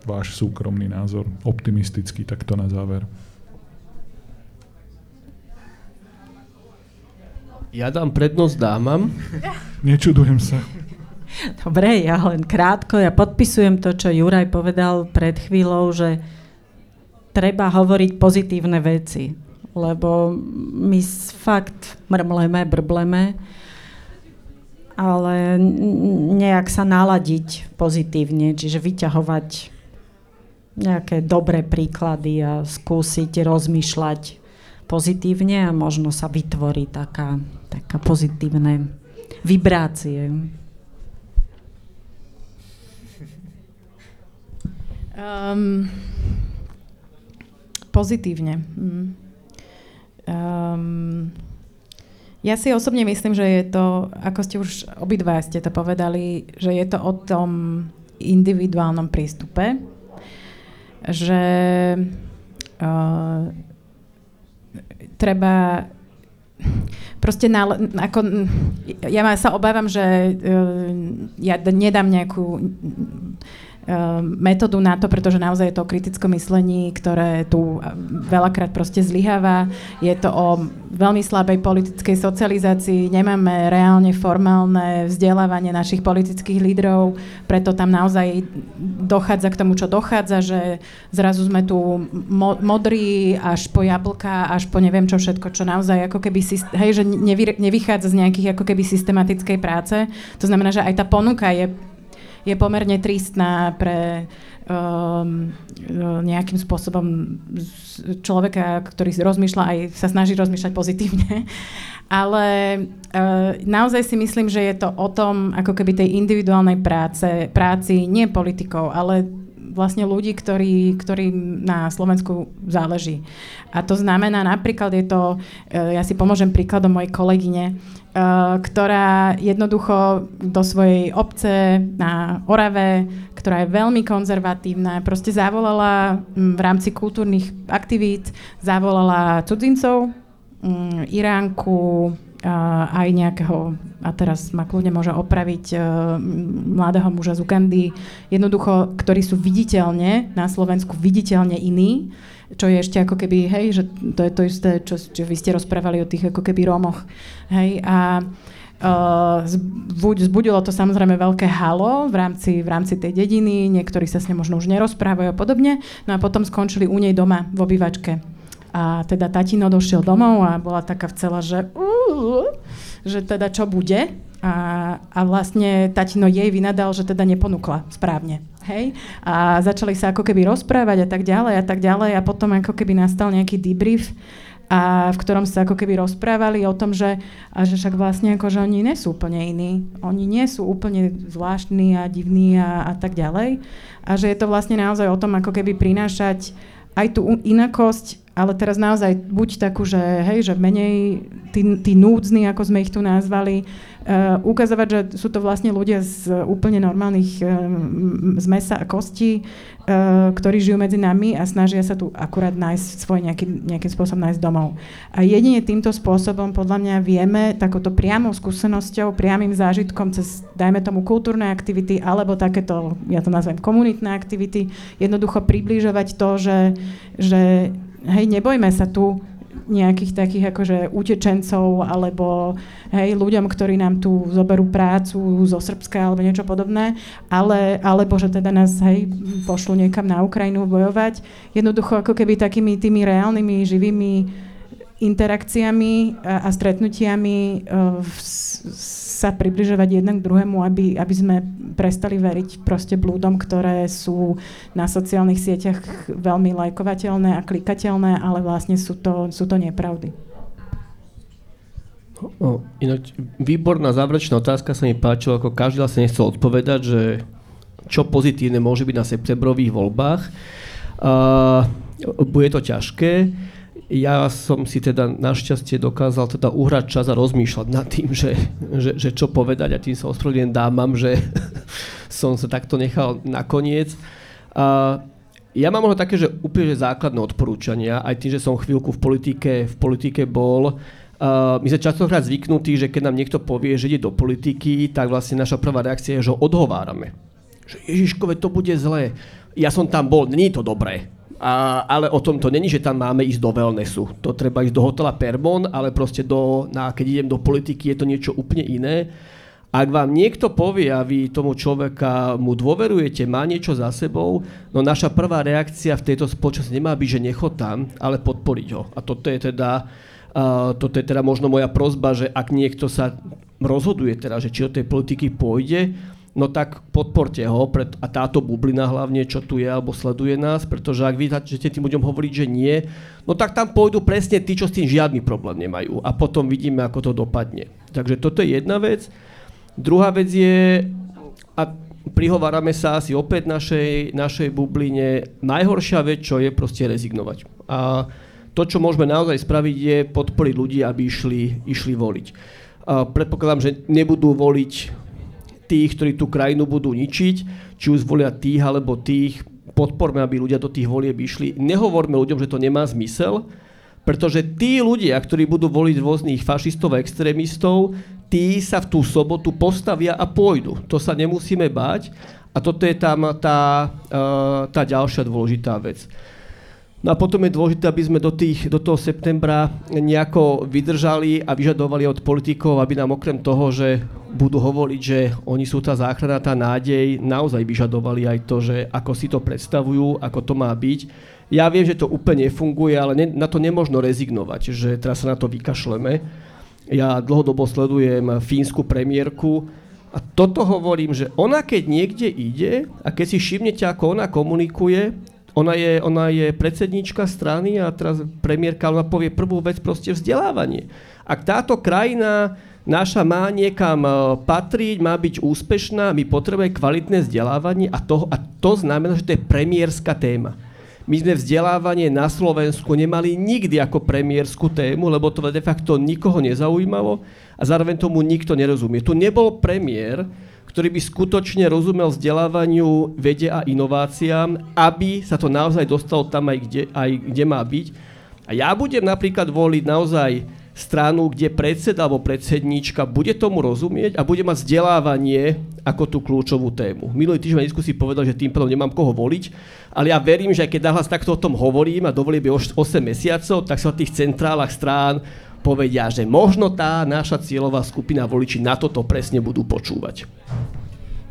Váš súkromný názor, optimistický, takto na záver. Ja dám prednosť dámam. Nečudujem sa. Dobre, ja len krátko, ja podpisujem to, čo Juraj povedal pred chvíľou, že treba hovoriť pozitívne veci, lebo my fakt mrmleme, brbleme, ale nejak sa naladiť pozitívne, čiže vyťahovať nejaké dobré príklady a skúsiť rozmýšľať pozitívne a možno sa vytvorí taká, taká pozitívne vibrácie. Um, pozitívne. Um, ja si osobne myslím, že je to, ako ste už obidva ste to povedali, že je to o tom individuálnom prístupe, že uh, treba proste na, ako, ja sa obávam, že uh, ja nedám nejakú metódu na to, pretože naozaj je to o kritickom myslení, ktoré tu veľakrát proste zlyháva. Je to o veľmi slabej politickej socializácii, nemáme reálne formálne vzdelávanie našich politických lídrov, preto tam naozaj dochádza k tomu, čo dochádza, že zrazu sme tu mo- modrí až po jablka, až po neviem čo všetko, čo naozaj ako keby, hej, že nevy, nevychádza z nejakých ako keby systematickej práce. To znamená, že aj tá ponuka je je pomerne tristná pre um, nejakým spôsobom človeka, ktorý rozmýšľa aj sa snaží rozmýšľať pozitívne. <laughs> Ale uh, naozaj si myslím, že je to o tom, ako keby tej individuálnej práce, práci, nie politikov, ale vlastne ľudí, ktorí, ktorí na Slovensku záleží. A to znamená, napríklad je to, ja si pomôžem príkladom mojej kolegyne, ktorá jednoducho do svojej obce na Orave, ktorá je veľmi konzervatívna, proste zavolala mm, v rámci kultúrnych aktivít, zavolala cudzincov, mm, Iránku, eh, aj nejakého, a teraz ma kľudne môže opraviť, eh, mladého muža z Ugandy, jednoducho, ktorí sú viditeľne na Slovensku viditeľne iní čo je ešte ako keby, hej, že to je to isté, čo, čo vy ste rozprávali o tých ako keby Rómoch, hej, a Uh, zbudilo to samozrejme veľké halo v rámci, v rámci tej dediny, niektorí sa s ňou možno už nerozprávajú a podobne, no a potom skončili u nej doma v obývačke. A teda tatino došiel domov a bola taká vcela, že uh, že teda čo bude a, a vlastne tatino jej vynadal, že teda neponúkla správne. Hej? A začali sa ako keby rozprávať a tak ďalej a tak ďalej a potom ako keby nastal nejaký debrief a v ktorom sa ako keby rozprávali o tom, že, a že však vlastne ako, že oni nie sú úplne iní. Oni nie sú úplne zvláštni a divní a, a tak ďalej. A že je to vlastne naozaj o tom, ako keby prinášať aj tú inakosť, ale teraz naozaj buď takú, že hej, že menej tí, tí núdzny, ako sme ich tu nazvali, ukazovať, že sú to vlastne ľudia z úplne normálnych uh, z mesa a kosti, uh, ktorí žijú medzi nami a snažia sa tu akurát nájsť svoj nejaký, nejakým spôsobom nájsť domov. A jedine týmto spôsobom podľa mňa vieme takouto priamou skúsenosťou, priamým zážitkom cez, dajme tomu, kultúrne aktivity alebo takéto, ja to nazvem komunitné aktivity, jednoducho približovať to, že že hej, nebojme sa tu nejakých takých akože utečencov alebo hej, ľuďom, ktorí nám tu zoberú prácu zo Srbska alebo niečo podobné, ale, alebo že teda nás hej, pošlu niekam na Ukrajinu bojovať. Jednoducho ako keby takými tými reálnymi, živými interakciami a, a stretnutiami uh, v, sa približovať jednak k druhému, aby, aby sme prestali veriť proste blúdom, ktoré sú na sociálnych sieťach veľmi lajkovateľné a klikateľné, ale vlastne sú to, sú to nepravdy. O, ináč, výborná záverečná otázka sa mi páčila, ako každý sa nechcel odpovedať, že čo pozitívne môže byť na septembrových voľbách. Uh, bude to ťažké ja som si teda našťastie dokázal teda uhrať čas a rozmýšľať nad tým, že, že, že čo povedať a tým sa ospravedlňujem dámam, že <laughs> som sa takto nechal nakoniec. A ja mám možno také, že úplne základné odporúčania, aj tým, že som chvíľku v politike, v politike bol. Uh, my sme častokrát zvyknutí, že keď nám niekto povie, že ide do politiky, tak vlastne naša prvá reakcia je, že ho odhovárame. Že Ježiškové, to bude zlé. Ja som tam bol, je to dobré a, ale o tom to není, že tam máme ísť do wellnessu. To treba ísť do hotela Permon, ale proste do, na, keď idem do politiky, je to niečo úplne iné. Ak vám niekto povie a vy tomu človeka mu dôverujete, má niečo za sebou, no naša prvá reakcia v tejto spoločnosti nemá byť, že nechod tam, ale podporiť ho. A toto je teda, uh, toto je teda možno moja prozba, že ak niekto sa rozhoduje teda, že či do tej politiky pôjde, no tak podporte ho pred, a táto bublina hlavne, čo tu je alebo sleduje nás, pretože ak vy začnete tým ľuďom hovoriť, že nie, no tak tam pôjdu presne tí, čo s tým žiadny problém nemajú a potom vidíme, ako to dopadne. Takže toto je jedna vec. Druhá vec je, a prihovárame sa asi opäť našej, našej bubline, najhoršia vec, čo je proste rezignovať. A to, čo môžeme naozaj spraviť, je podporiť ľudí, aby išli, išli voliť. A predpokladám, že nebudú voliť tých, ktorí tú krajinu budú ničiť, či už zvolia tých alebo tých, podporme, aby ľudia do tých volieb išli. Nehovorme ľuďom, že to nemá zmysel, Pretože tí ľudia, ktorí budú voliť rôznych fašistov a extrémistov, tí sa v tú sobotu postavia a pôjdu. To sa nemusíme báť. A toto je tam tá, uh, tá ďalšia dôležitá vec. No a potom je dôležité, aby sme do, tých, do toho septembra nejako vydržali a vyžadovali od politikov, aby nám okrem toho, že budú hovoriť, že oni sú tá záchrana, tá nádej, naozaj vyžadovali aj to, že ako si to predstavujú, ako to má byť. Ja viem, že to úplne nefunguje, ale ne, na to nemôžno rezignovať, že teraz sa na to vykašleme. Ja dlhodobo sledujem fínsku premiérku a toto hovorím, že ona keď niekde ide a keď si všimnete, ako ona komunikuje, ona je, ona je predsednička strany a teraz premiérka, ona povie prvú vec proste vzdelávanie. Ak táto krajina naša má niekam e, patriť, má byť úspešná, my potrebujeme kvalitné vzdelávanie a to, a to znamená, že to je premiérska téma. My sme vzdelávanie na Slovensku nemali nikdy ako premiérskú tému, lebo to de facto nikoho nezaujímalo a zároveň tomu nikto nerozumie. Tu nebol premiér, ktorý by skutočne rozumel vzdelávaniu, vede a inováciám, aby sa to naozaj dostalo tam aj kde, aj kde má byť. A ja budem napríklad voliť naozaj stranu, kde predseda alebo predsedníčka bude tomu rozumieť a bude mať vzdelávanie ako tú kľúčovú tému. Minulý týždeň na diskusii povedal, že tým pádom nemám koho voliť, ale ja verím, že aj keď nahlas takto o tom hovorím a dovolím 8 mesiacov, tak sa v tých centrálach strán povedia, že možno tá naša cieľová skupina voliči na toto presne budú počúvať.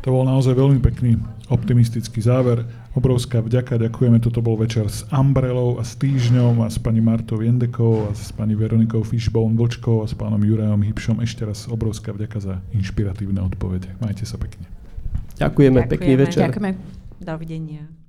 To bol naozaj veľmi pekný optimistický záver. Obrovská vďaka, ďakujeme. Toto bol večer s Umbrelou a s Týždňom a s pani Martou Jendekou a s pani Veronikou Fishbone Vlčkou a s pánom Jurajom Hybšom. Ešte raz obrovská vďaka za inšpiratívne odpovede. Majte sa pekne. Ďakujeme, Ďakujeme. pekný večer. Ďakujeme. Dovidenia.